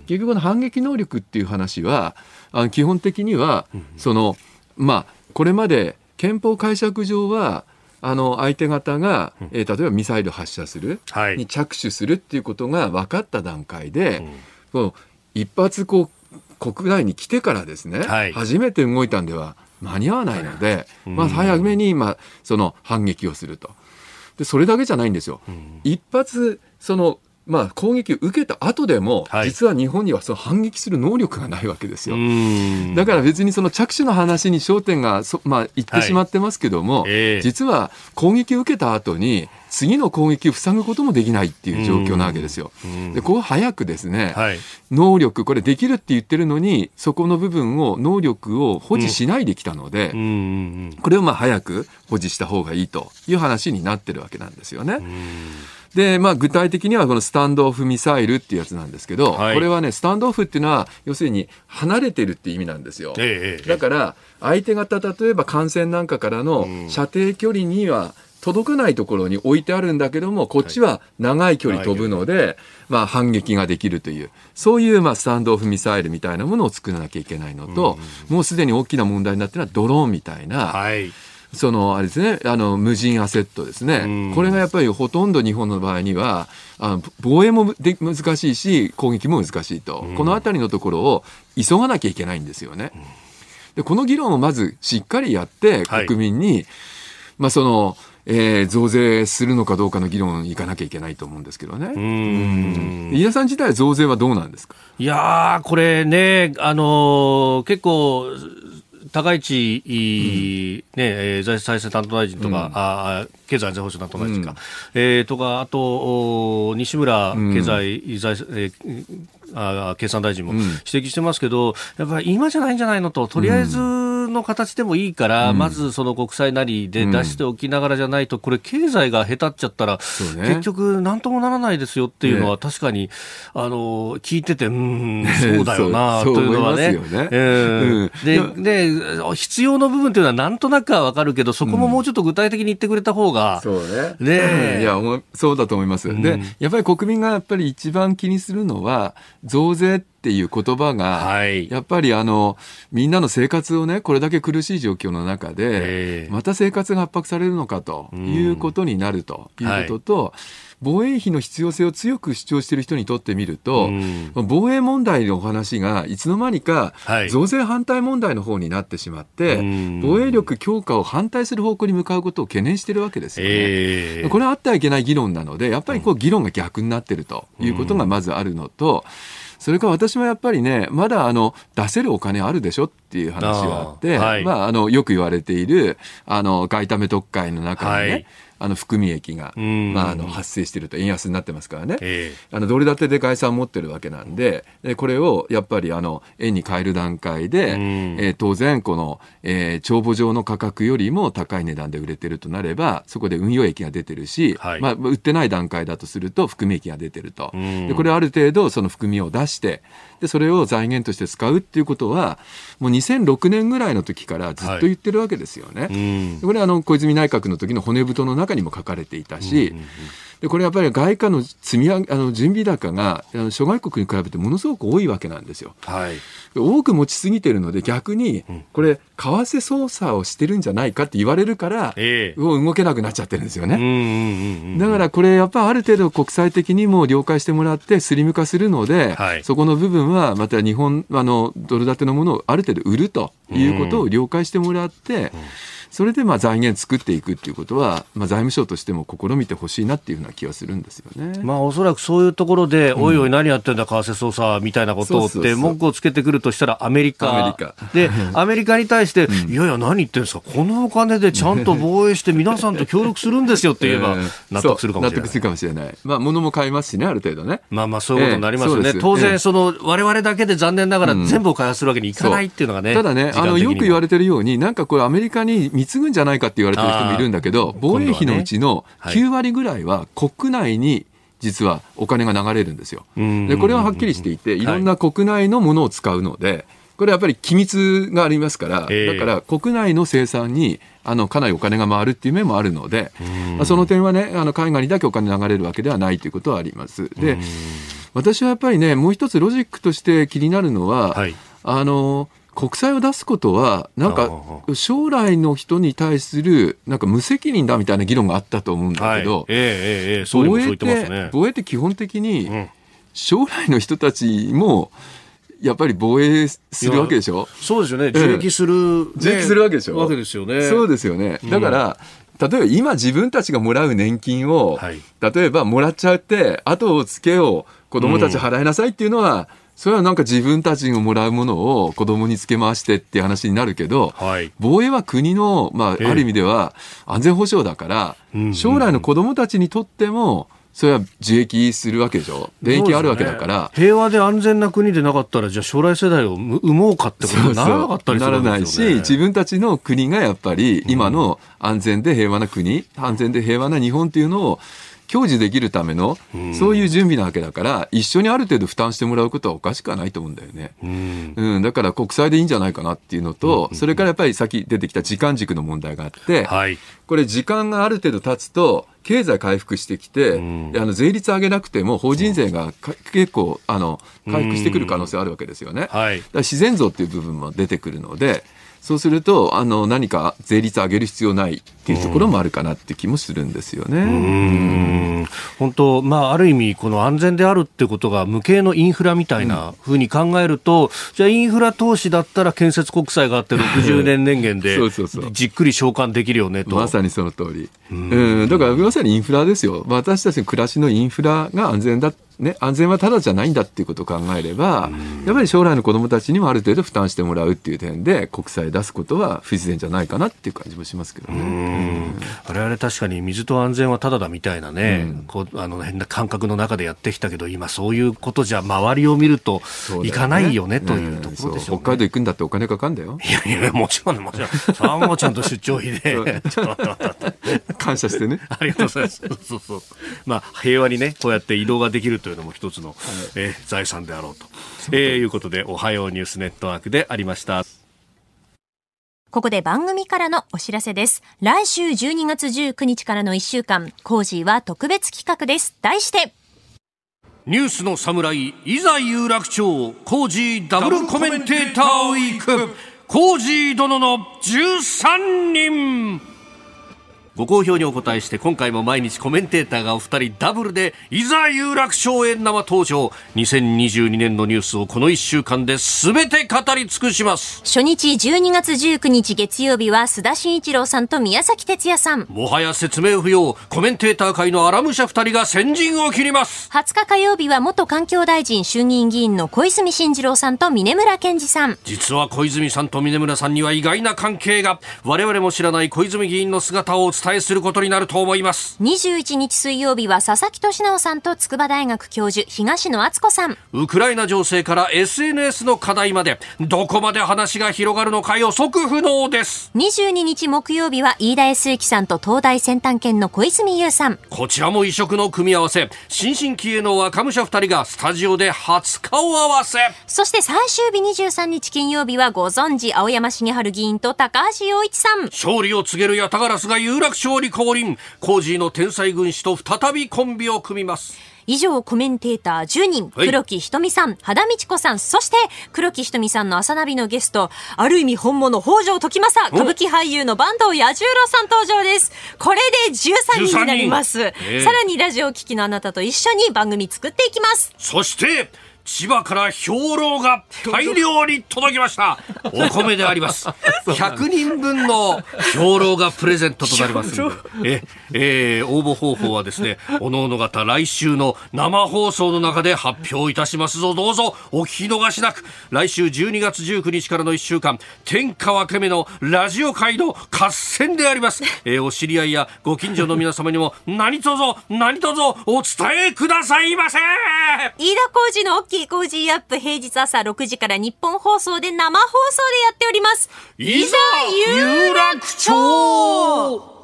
S4: 結局この反撃能力っていう話はあの基本的には、そのまあこれまで憲法解釈上はあの相手方が、えー、例えばミサイル発射する、はい、に着手するっていうことが分かった段階で、うん、一発こう国内に来てからですね、はい、初めて動いたんでは間に合わないので、はい、まあ、早めに、まあ、その反撃をすると。でそれだけじゃないんですよ。うん、一発そのまあ、攻撃を受けた後でも、はい、実は日本にはその反撃する能力がないわけですよ。だから別にその着手の話に焦点がそ、まあ、いってしまってますけども、はいえ。ー、実は攻撃を受けた後に次の攻撃を塞ぐこともできないっていう状況なわけですよ。でこう早くですね、はい、能力これできるって言ってるのにそこの部分を能力を保持しないできたので、これをまあ早く保持した方がいいという話になってるわけなんですよね。で、まあ、具体的にはこのスタンドオフミサイルっていうやつなんですけど、はい、これはね、スタンドオフっていうのは、要するに離れてるっていう意味なんですよ。ええ、だから、相手方、例えば艦船なんかからの射程距離には、届かないところに置いてあるんだけども、こっちは長い距離飛ぶので、はい、まあ反撃ができるという、そういうまあスタンドオフミサイルみたいなものを作らなきゃいけないのと、うん、もうすでに大きな問題になってるのはドローンみたいな、はい。そのあれですねあの無人アセットですね、これがやっぱりほとんど日本の場合にはあの防衛もで難しいし攻撃も難しいと、この辺りのところを急がなきゃいけないんですよね。でこの議論をまずしっかりやって国民に、はい、まあそのえー、増税するのかどうかの議論いかなきゃいけないと思うんですけどね。うん。飯田さん自体増税はどうなんですか？
S1: いやこれね、あのー、結構、高市、うん、ね、財政担当大臣とか、うん、あ経済安全保障担当大臣か、うん、えー、とか、あと、西村経済財政、えーあ経産大臣も指摘してますけど、やっぱり今じゃないんじゃないのと、とりあえずの形でもいいから、うん、まずその国債なりで出しておきながらじゃないと、これ、経済が下手っちゃったら、ね、結局、なんともならないですよっていうのは、確かに、あの聞いてて、うん、そうだよな というのはね。でで、必要の部分というのは、なんとなくは分かるけど、そこももうちょっと具体的に言ってくれた方が、
S4: そうね。ねいや、そうだと思います。で、やっぱり国民がやっぱり一番気にするのは、増税っていう言葉が、
S1: はい、
S4: やっぱりあの、みんなの生活をね、これだけ苦しい状況の中で、また生活が圧迫されるのかということになるということと、はい防衛費の必要性を強く主張している人にとってみると、うん、防衛問題のお話がい。つの間にか増税反対問題の方になってしまって、はい、防衛力強化を反対する方向に向かうことを懸念しているわけですよね。えー、これはあってはいけない議論なので、やっぱりこう議論が逆になっているということがまずあるのと、それから私もやっぱりね、まだあの出せるお金あるでしょっていう話があって、あはい、まあ、あのよく言われているあの外為特会の中にね、はいあの含み益が、まあ、あの発生していると円安になってますからね、えー、あのドル建てで概算を持ってるわけなんででこれをやっぱりあの円に変える段階で、えー、当然この、えー、帳簿上の価格よりも高い値段で売れてるとなればそこで運用益が出てるし、はい、まあ、売ってない段階だとすると含み益が出てると。でこれある程度その含みを出してでそれを財源として使うっていうことはもう2006年ぐらいの時からずっと言ってるわけですよね。はい、これはあの小泉内閣の時の骨太の中にも書かれていたし、うんうんうんでこれやっぱり外貨の積み上げあの準備高があの諸外国に比べてものすごく多いわけなんですよ。はい、多く持ちすぎてるので逆にこれ為替操作をしてるんじゃないかって言われるから、えー、動けなくなっちゃってるんですよね。だからこれやっぱある程度国際的にも了解してもらってスリム化するので、はい、そこの部分はまた日本あのドル建てのものをある程度売るということを了解してもらって。うんそれでまあ財源作っていくっていうことは、まあ、財務省としても試みてほしいなっていうふうな気はするんですよね。
S1: まあ、おそらくそういうところで、うん、おいおい何やってんだ為替操作みたいなことって文句をつけてくるとしたらアメリカ。アメリカ。で、アメリカに対して、うん、いやいや何言ってんですか？このお金でちゃんと防衛して皆さんと協力するんですよって言えば 納得するかもしれない。納得
S4: するかもしれない。まあ、物も買いますしね、ある程度ね。
S1: まあまあ、そういうことになりますよね。えー、当然、その、我々だけで残念ながら全部を開発するわけにいかないっていうのがね。
S4: ただね、あの、よく言われてるように、なんかこれアメリカに貢ぐんじゃないかって言われてる人もいるんだけど、防衛費のうちの9割ぐらいは国内に実はお金が流れるんですよ。でこれははっきりしていて、いろんな国内のものを使うので、これやっぱり機密がありますから、だから国内の生産にあのかなりお金が回るっていう面もあるので、まあ、その点はね、あの海外にだけお金流れるわけではないということはあります。で、私はやっぱりね、もう一つロジックとして気になるのは、はい、あの国債を出すことは、なんか将来の人に対するなんか無責任だみたいな議論があったと思うんだけど、防衛って防衛って基本的に将来の人たちもやっぱり防衛するわけでしょ？
S1: そうですよね、受益する、
S4: 受益するわけでしょ？
S1: わけですよね。
S4: そうですよね。だから、例えば今自分たちがもらう年金を、はい、例えばもらっちゃって、後をつけを子供たち払いなさいっていうのは、それはなんか自分たちがもらうものを子供につけ回してっていう話になるけど、はい、防衛は国の、まあ、ある意味では安全保障だから、将来の子供たちにとっても、それは受益するわけでしょ？電益あるわけだから、ね、
S1: 平和で安全な国でなかったらじゃあ将来世代を生もうかってことにならなかったりするんですよ、ね、ならないし
S4: 自分たちの国がやっぱり今の安全で平和な国、安全で平和な日本っていうのを享受できるための、そういう準備なわけだから、一緒にある程度負担してもらうことはおかしくはないと思うんだよね。うん、うん、だから国債でいいんじゃないかなっていうのと、それからやっぱりさっき出てきた時間軸の問題があって、はい、これ時間がある程度経つと、経済回復してきて、うん、あの税率上げなくても法人税が結構あの回復してくる可能性あるわけですよね。はい、自然増っていう部分も出てくるので、そうするとあの何か税率上げる必要ないっていうところもあるかなって気もするんですよね。
S1: 本当、まあ、ある意味、この安全であるってことが無形のインフラみたいなふうに考えると、うん、じゃあインフラ投資だったら建設国債があって60年年限で じっくり償還できるよねと。
S4: まさにその通り。うん、だからまさにインフラですよ。私たちの暮らしのインフラが安全だね、安全はただじゃないんだっていうことを考えれば、やっぱり将来の子どもたちにもある程度負担してもらうっていう点で、国債出すことは不自然じゃないかなっていう感じもしますけどね。
S1: 我々確かに水と安全はただだみたいなね、うん、こうあの変な感覚の中でやってきたけど、今そういうことじゃ周りを見るといかないよね、というところでしょう、ね、
S4: 北海道行くんだってお金かかんだよ。
S1: いやいや、もちろん、もちろん。それはもうちゃんと出張費で。
S4: 感謝してね。
S1: ありがとうございます。そうそう。まあ、平和にね、こうやって移動ができるというのも一つのえー、財産であろうと、えー、いうことで、おはようニュースネットワークでありました。
S2: ここで番組からのお知らせです。来週12月19日からの1週間、コージーは特別企画です。題して、
S1: ニュースの侍いざ有楽町コージーダブルコメンテーターウィークコージー殿の13人ご好評にお答えして今回も毎日コメンテーターがお二人ダブルでいざ有楽町へ生登場。2022年のニュースをこの1週間で全て語り尽くします。
S2: 初日12月19日月曜日は須田慎一郎さんと宮崎哲也さん。
S1: もはや説明不要。コメンテーター界の荒武者二人が先陣を切ります。
S2: 20日火曜日は元環境大臣衆議院議員の小泉進次郎さんと峰村健二さん。
S1: 実は小泉さんと峰村さんには意外な関係が。我々も知らない小泉議員の姿をお伝えすることになると思います。
S2: 21日水曜日は佐々木俊直さんと筑波大学教授東野敦子さん。
S1: ウクライナ情勢から SNS の課題までどこまで話が広がるのか予測不能です。
S2: 22日木曜日は飯田康之さんと東大先端研の小泉優さん。
S1: こちらも異色の組み合わせ。新進気鋭の若武者二人がスタジオで初顔合わせ。
S2: そして最終日23日金曜日はご存知青山茂春議員と高橋洋一さん。
S1: 勝利を告げるヤタガラスが有楽町に降臨コージーの天才軍師と再びコンビを組みます
S2: 以上コメンテーター10人、
S1: はい
S2: 黒木ひとみさん、肌道子さん、そして黒木ひとみさんの朝ナビのゲスト、ある意味本物北条時政、歌舞伎俳優の坂東彌十郎さん登場です。これで13人になります。
S1: 13人ええ
S2: さらにラジオを聞きのあなたと一緒に番組作っていきます。
S1: そして千葉から兵糧が大量に届きました。お米であります。100人分の兵糧がプレゼントとなりますので。え、えー応募方法はですね おのおの方来週の生放送の中で発表いたしますぞ。どうぞお聞き逃しなく。来週12月19日からの1週間天下分け目のラジオ界の合戦であります、えーお知り合いやご近所の皆様にも何卒何卒お伝えくださいませ。
S2: 飯田浩司の OK コージーアップ平日朝6時からニッポン放送で生放送でやっております。
S1: いざ有楽町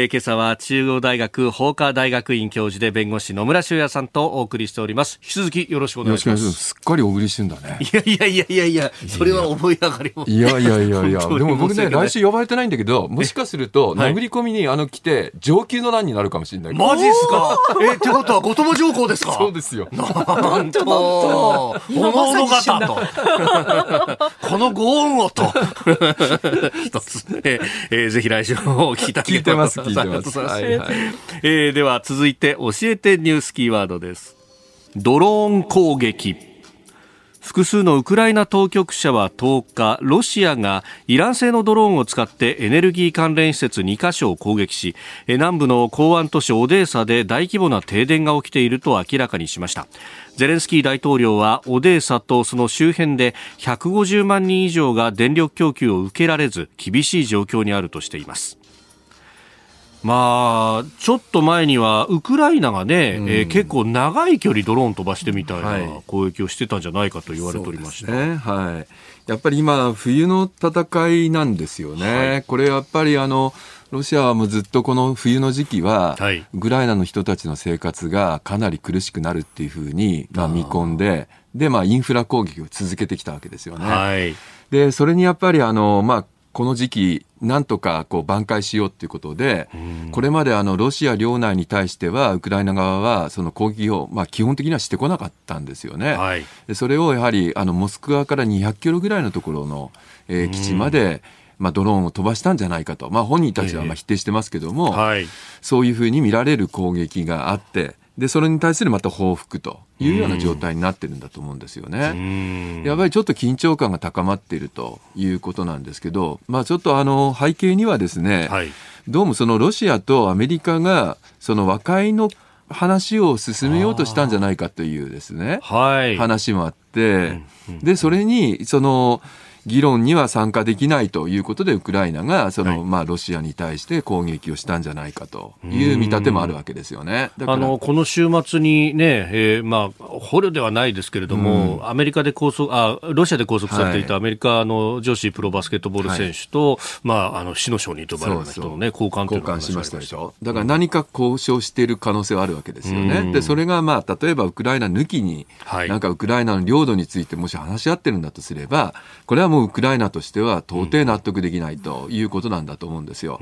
S1: えー今朝は中央大学法科大学院教授で弁護士野村修也さんとお送りしております。引き続きよろしくお願いします。
S4: す。すっかり小栗旬だね。
S1: いやいやいやいやいや、それは思い上がりも。
S4: いやいやいやいや、でも僕ね、来週呼ばれてないんだけど、もしかすると、
S1: はい
S4: 殴り込みにあの来て、上級の欄になるかもしれない。
S1: マジっすか？え、ってことは、後友上皇ですか？
S4: そうですよ。
S1: なんと、おのおの方と。このご恩をと。一つね、えーぜひ来週も聞いてあげ
S4: 聞いてます、聞いて
S1: ありが
S4: ます。
S1: とうございます。
S4: はいはい。
S1: えーでは続いて教えてニュースキーワードです。ドローン攻撃。複数のウクライナ当局者は10日ロシアがイラン製のドローンを使ってエネルギー関連施設2カ所を攻撃しえ南部の港湾都市オデーサで大規模な停電が起きていると明らかにしました。ゼレンスキー大統領はオデーサとその周辺で150万人以上が電力供給を受けられず厳しい状況にあるとしていますまあ、ちょっと前にはウクライナがね、えー結構長い距離ドローン飛ばしてみたいな攻撃をしてたんじゃないかと言われておりました。
S4: ね、はい。やっぱり今、冬の戦いなんですよね。
S1: はい
S4: これやっぱりあの、ロシアはもうずっとこの冬の時期は、
S1: はい
S4: ウクライナの人たちの生活がかなり苦しくなるっていうふうに、まあ、見込んで、で、まあ、インフラ攻撃を続けてきたわけですよね。
S1: はい。
S4: で、それにやっぱりあの、まあ、この時期、なんとかこう挽回しようということで、これまであのロシア領内に対しては、ウクライナ側はその攻撃を、まあ、基本的にはしてこなかったんですよね。
S1: はい。
S4: でそれをやはりあのモスクワから200キロぐらいのところの、えー基地まで、まあ、ドローンを飛ばしたんじゃないかと、まあ、本人たちはまあ否定してますけども、
S1: はい。
S4: そういうふうに見られる攻撃があって、でそれに対するまた報復というような状態になってるんだと思うんですよね。やっぱりちょっと緊張感が高まっているということなんですけど、まあ、ちょっとあの背景にはですね、
S1: はい。
S4: どうもそのロシアとアメリカがその和解の話を進めようとしたんじゃないかというですね、
S1: はい。
S4: 話もあって、で、それに、その、議論には参加できないということで、ウクライナが、その、
S1: はい。
S4: まあ、ロシアに対して攻撃をしたんじゃないかという見立てもあるわけですよね。だから
S1: あの、この週末にね、えーまあ、捕虜ではないですけれども、アメリカで拘束、あ、ロシアで拘束されていた
S4: は
S1: アメリカの女子プロバスケットボール選手と、まあ、あの、死の商人と呼ばれるような人のね、交換というのが
S4: 交換しましたでし
S1: 話
S4: ょ。だから何か交渉している可能性はあるわけですよね。
S1: うん。
S4: で、それがまあ、例えばウクライナ抜きに、
S1: はい。
S4: なんかウクライナの領土についてもし話し合ってるんだとすれば、これはももウクライナとしては到底納得できないということなんだと思うんですよ。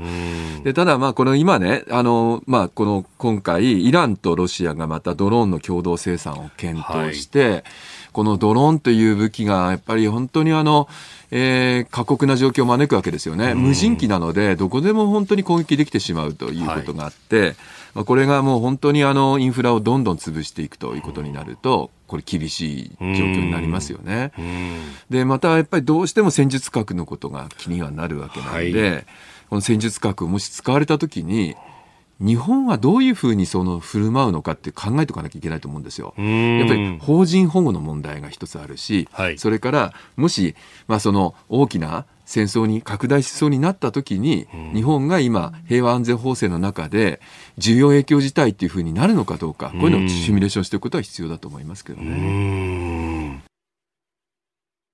S4: でただ、まあ、この今ね、あの、まあ、この今回、イランとロシアがまたドローンの共同生産を検討して、はい、このドローンという武器がやっぱり本当にあの、えー、過酷な状況を招くわけですよね。無人機なので、どこでも本当に攻撃できてしまうということがあって、はいまあ、これがもう本当にあのインフラをどんどん潰していくということになると、これ厳しい状況になりますよね。で、またやっぱりどうしても戦術核のことが気にはなるわけなので、はい、この戦術核をもし使われたときに、日本はどういうふうにその振る舞うのかって考えておかなきゃいけないと思うんですよ。やっぱり法人保護の問題が一つあるし、はい、それからもし、まあ、その大きな戦争に拡大しそうになった時に、日本が今平和安全法制の中で重要影響事態っていうふうになるのかどうか、こういうのをシミュレーションしていくことは必要だと思いますけどね。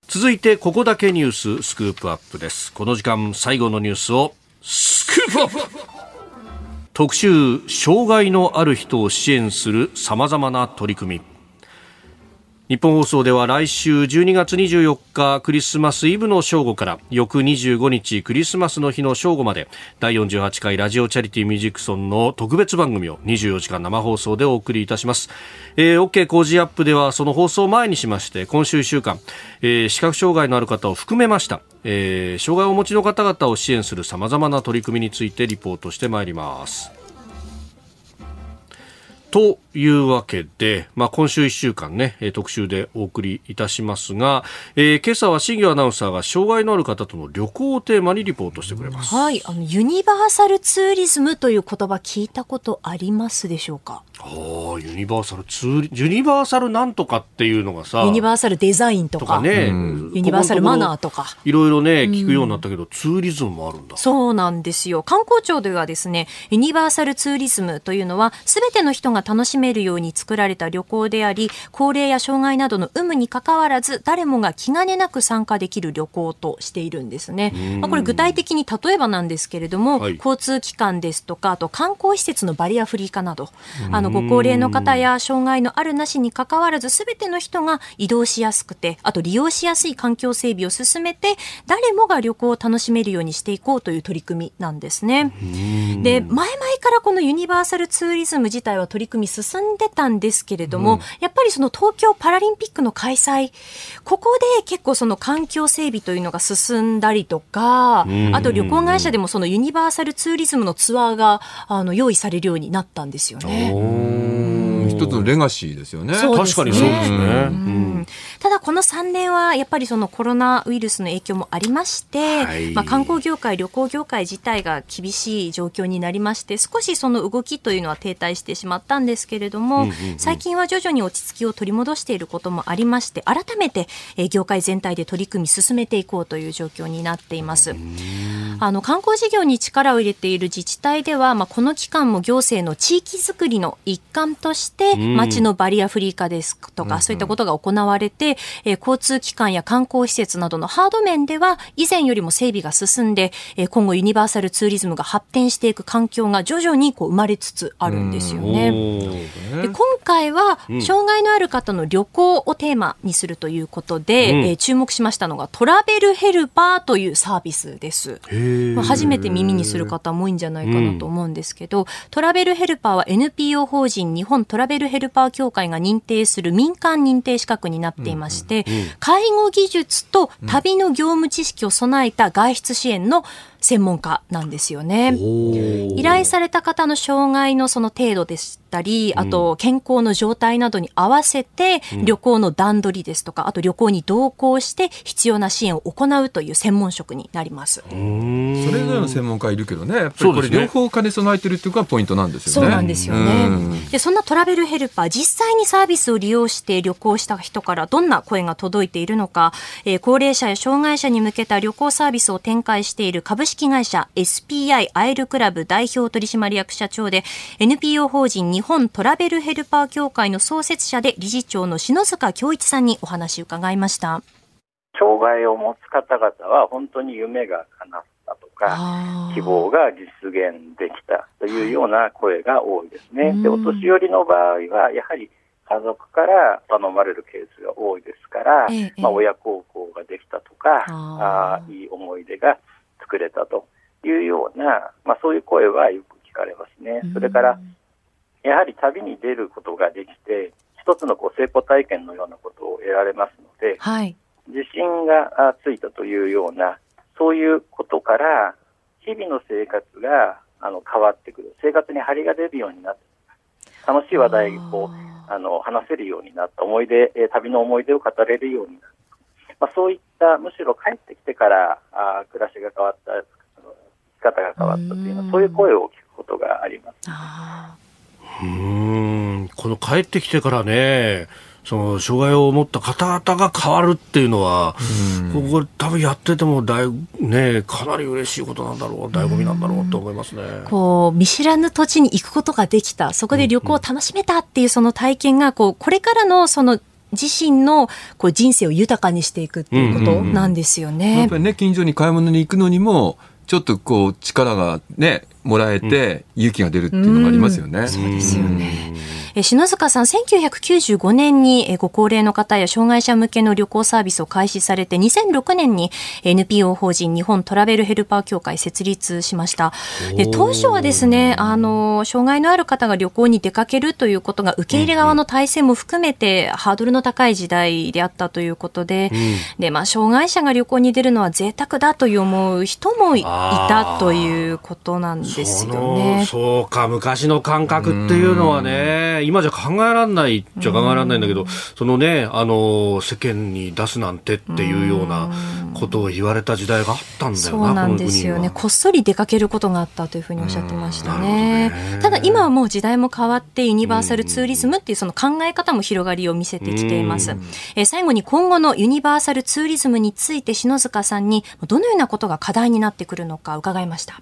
S1: 続いてここだけニューススクープアップです。この時間最後のニュースをスクープアップ。特集障害のある人を支援するさまざまな取り組み日本放送では来週12月24日クリスマスイブの正午から翌25日クリスマスの日の正午まで第48回ラジオチャリティーミュージックソンの特別番組を24時間生放送でお送りいたします、えー、OK 工事アップではその放送前にしまして今週1週間、えー、視覚障害のある方を含めましたえー、障害をお持ちの方々を支援するさまざまな取り組みについてリポートしてまいります。というわけで、まあ、今週1週間ね、特集でお送りいたしますが、えー、今朝は新業アナウンサーが障害のある方との旅行をテーマにリポートしてくれます。
S5: はい、あのユニバーサルツーリズムという言葉聞いたことありますでしょうか？
S1: ああ、ユニバーサルツーリ、ユニバーサルなんとかっていうのがさ、
S5: ユニバーサルデザインとか、とかね、うん、ユニバーサルマナーとか、
S1: いろいろね聞くようになったけど、うん、ツーリズムもあるんだ。
S5: そうなんですよ。観光庁ではですね、ユニバーサルツーリズムというのはすべての人が楽しめるように作られた旅行であり、高齢や障害などの有無にかかわらず、誰もが気兼ねなく参加できる旅行としているんですね。まあ、これ具体的に例えばなんですけれども、はい、交通機関ですとか、あと観光施設のバリアフリー化など、あの、ご高齢の方や障害のあるなしにかかわらず、すべての人が移動しやすくて、あと利用しやすい環境整備を進めて、誰もが旅行を楽しめるようにしていこうという取り組みなんですね。で、前々からこのユニバーサルツーリズム自体は取り組み進んでたんですけれども、うん、やっぱりその東京パラリンピックの開催、ここで結構その環境整備というのが進んだりとか、あと旅行会社でもそのユニバーサルツーリズムのツアーがあの用意されるようになったんですよね。
S4: 一つのレガシーですよね。
S1: 確かにそうですね。
S5: ただこの3年はやっぱりそのコロナウイルスの影響もありまして、はい、まあ観光業界、旅行業界自体が厳しい状況になりまして、少しその動きというのは停滞してしまったんですけれども、最近は徐々に落ち着きを取り戻していることもありまして、改めて、え業界全体で取り組み進めていこうという状況になっています。あの観光事業に力を入れている自治体では、まあ、この期間も行政の地域づくりの一環として、街のバリアフリー化ですとか、そういったことが行われて、えー、交通機関や観光施設などのハード面では、以前よりも整備が進んで、えー、今後ユニバーサルツーリズムが発展していく環境が徐々にこう生まれつつあるんですよね。で今回は、障害のある方の旅行をテーマにするということで、うん、えー、注目しましたのがトラベルヘルパーというサービスです。まあ、初めて耳にする方も多いんじゃないかなと思うんですけど、うん、トラベルヘルパーは NPO 法人日本トラベルヘルパー協会が認定する民間認定資格になっていまして、うんうんうん、介護技術と旅の業務知識を備えた外出支援の専門家なんですよね。依頼された方の障害のその程度でしたり、あと健康の状態などに合わせて旅行の段取りですとか、あと旅行に同行して必要な支援を行うという専門職になります。そ
S4: れぞれの専門家いるけどね、やっぱりこれ両方兼ね備えてるっていうのがポイントなんですよ
S5: ね。そうなんですよね。で、そんなトラベルヘルパー、実際にサービスを利用して旅行した人からどんな声が届いているのか、えー、高齢者や障害者に向けた旅行サービスを展開している株式式会社 SPI アイルクラブ代表取締役社長で NPO 法人日本トラベルヘルパー協会の創設者で理事長の篠塚恭一さんにお話を伺いました。
S6: 障害を持つ方々は本当に夢が叶ったとか希望が実現できたというような声が多いですね。でお年寄りの場合はやはり家族から頼まれるケースが多いですから、ええ、まあ、親孝行ができたとか、ああいい思い出が作れたというような、まあ、そういう声はよく聞かれますね。それから、やはり旅に出ることができて、一つのこう成功体験のようなことを得られますので、はい、自信がついたというような、そういうことから、日々の生活があの変わってくる、生活に張りが出るようになって、楽しい話題をあの話せるようになった、思い出、旅の思い出を語れるようになった、まあ、そういったむしろ帰ってきてからあ暮らしが変わった、生き方が変わったというのは、そういう声を聞くことがあります。
S1: うん。この帰ってきてからね、その障害を持った方々が変わるっていうのは、ここ多分やっててもだい、ね、かなり嬉しいことなんだろう、醍醐味なんだろうと思いますね。
S5: こう、見知らぬ土地に行くことができた、そこで旅行を楽しめたっていうその体験が、こう、これからのその自身のこう人生を豊かにしていくっていうことなんですよね。
S4: やっぱりね、近所に買い物に行くのにも、ちょっとこう力がね、もらえて勇気が出るっていうのがありますよね。
S5: うん、そうですよね。え篠塚さん、1995年にご高齢の方や障害者向けの旅行サービスを開始されて、2006年に NPO 法人日本トラベルヘルパー協会設立しました。で当初はですね、あの、障害のある方が旅行に出かけるということが受け入れ側の体制も含めてハードルの高い時代であったということで、うん、で、まあ、障害者が旅行に出るのは贅沢だという思う人もいたということなんですよね。
S1: そうか、昔の感覚っていうのはね、今じゃ考えられないっちゃ考えられないんだけど、そのね、あの、世間に出すなんてっていうようなことを言われた時代があったんだよな、
S5: そうなんですよね。こっそり出かけることがあったというふうにおっしゃってましたね。ねただ今はもう時代も変わって、ユニバーサルツーリズムっていうその考え方も広がりを見せてきています。え最後に今後のユニバーサルツーリズムについて篠塚さんにどのようなことが課題になってくるのか伺いました。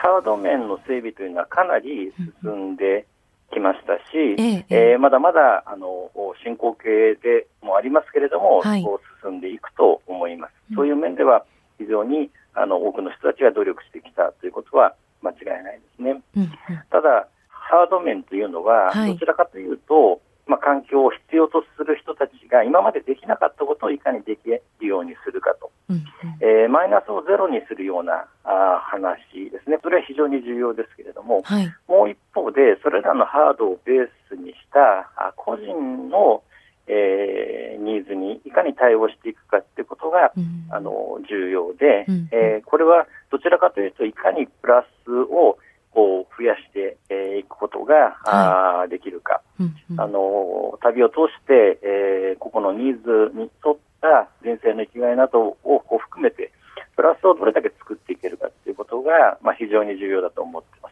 S6: ハード面の整備というのはかなり進んできましたし、えええー、まだまだあの進行形でもありますけれども、はい、進んでいくと思います。そういう面では非常にあの多くの人たちが努力してきたということは間違いないですね。うんうん、ただ、ハード面というのは、どちらかというと、まあ、環境を必要とする人たちが今までできなかったことをいかにできるようにするかと、うんうん、えー、マイナスをゼロにするようなあ話ですね、それは非常に重要ですけれども、はい、もう一方で、それらのハードをベースにしたあ個人の、えー、ニーズにいかに対応していくかということが、うん、あの重要で、うん、えー、これはどちらかというと、いかにプラスをこう増やしてい、えー、くことが、はい、あできるか、うんうん、あの旅を通して、えー、個々のニーズに沿った人生の生きがいなどをこう含めて、プラスをどれだけ作っていけるかということが、まあ、非常に重要だと思ってます。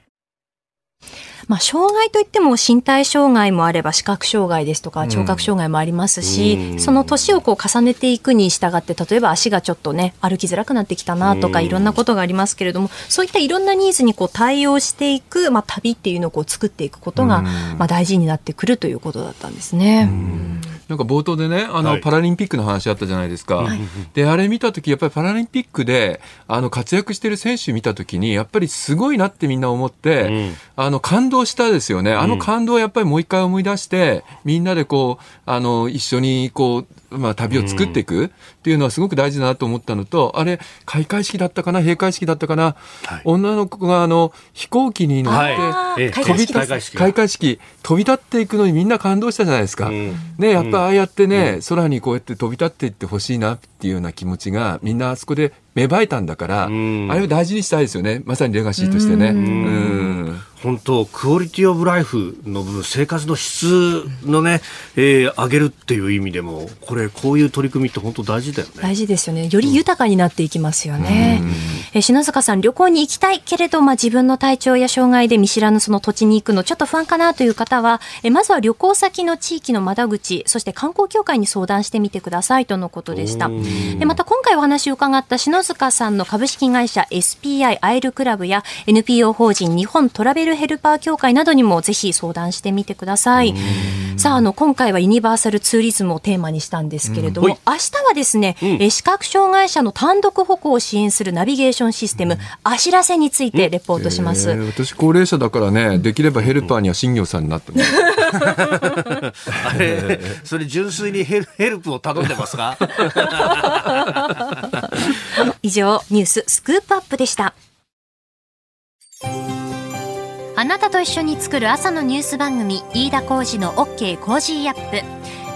S5: まあ、障害といっても身体障害もあれば視覚障害ですとか聴覚障害もありますし、うん、その年をこう重ねていくに従って例えば足がちょっとね歩きづらくなってきたなとかいろんなことがありますけれどもそういったいろんなニーズにこう対応していく、まあ、旅っていうのをこう作っていくことが、まあ、大事になってくるということだったんですね。
S4: なんか冒頭でね、あの、パラリンピックの話あったじゃないですか。はい、で、あれ見たとき、やっぱりパラリンピックで、あの、活躍してる選手見たときに、やっぱりすごいなってみんな思って、うん、あの、感動したですよね。あの感動をやっぱりもう一回思い出して、みんなでこう、あの、一緒にこう、まあ、旅を作っていくっていうのはすごく大事だなと思ったのと、あれ、開会式だったかな、閉会式だったかな、はい、女の子があの飛行機に乗って、はい、飛び立開会式、飛び立っていくのにみんな感動したじゃないですか。うん、ね、やっぱああやってね、うん、空にこうやって飛び立っていってほしいなっていうような気持ちが、みんなあそこで芽生えたんだから、あれを大事にしたいですよね。まさにレガシーとしてね。うん。
S1: 本当、クオリティオブライフの部分、生活の質のね、えー、上げるっていう意味でも、これ、こういう取り組みって本当大事だよね。
S5: 大事ですよね。より豊かになっていきますよね。えー、篠塚さん、旅行に行きたいけれど、まあ、自分の体調や障害で見知らぬその土地に行くの、ちょっと不安かなという方は、えー、まずは旅行先の地域の窓口、そして観光協会に相談してみてくださいとのことでした。でまた、今回お話を伺った篠塚さんの株式会社 SPI アイルクラブや NPO 法人日本トラベルヘルパー協会などにもぜひ相談してみてください。さあ、あの、今回はユニバーサルツーリズムをテーマにしたんですけれども、明日はですね、うん、視覚障害者の単独歩行を支援するナビゲーションシステム、あしらせについてレポートします。
S4: 私、高齢者だからね、できればヘルパーには新業さんになってもら
S1: あれ、それ純粋にヘルヘルプを頼んでますか？
S2: 以上、ニューススクープアップでした。あなたと一緒に作る朝のニュース番組、飯田浩司の OK コージーアップ。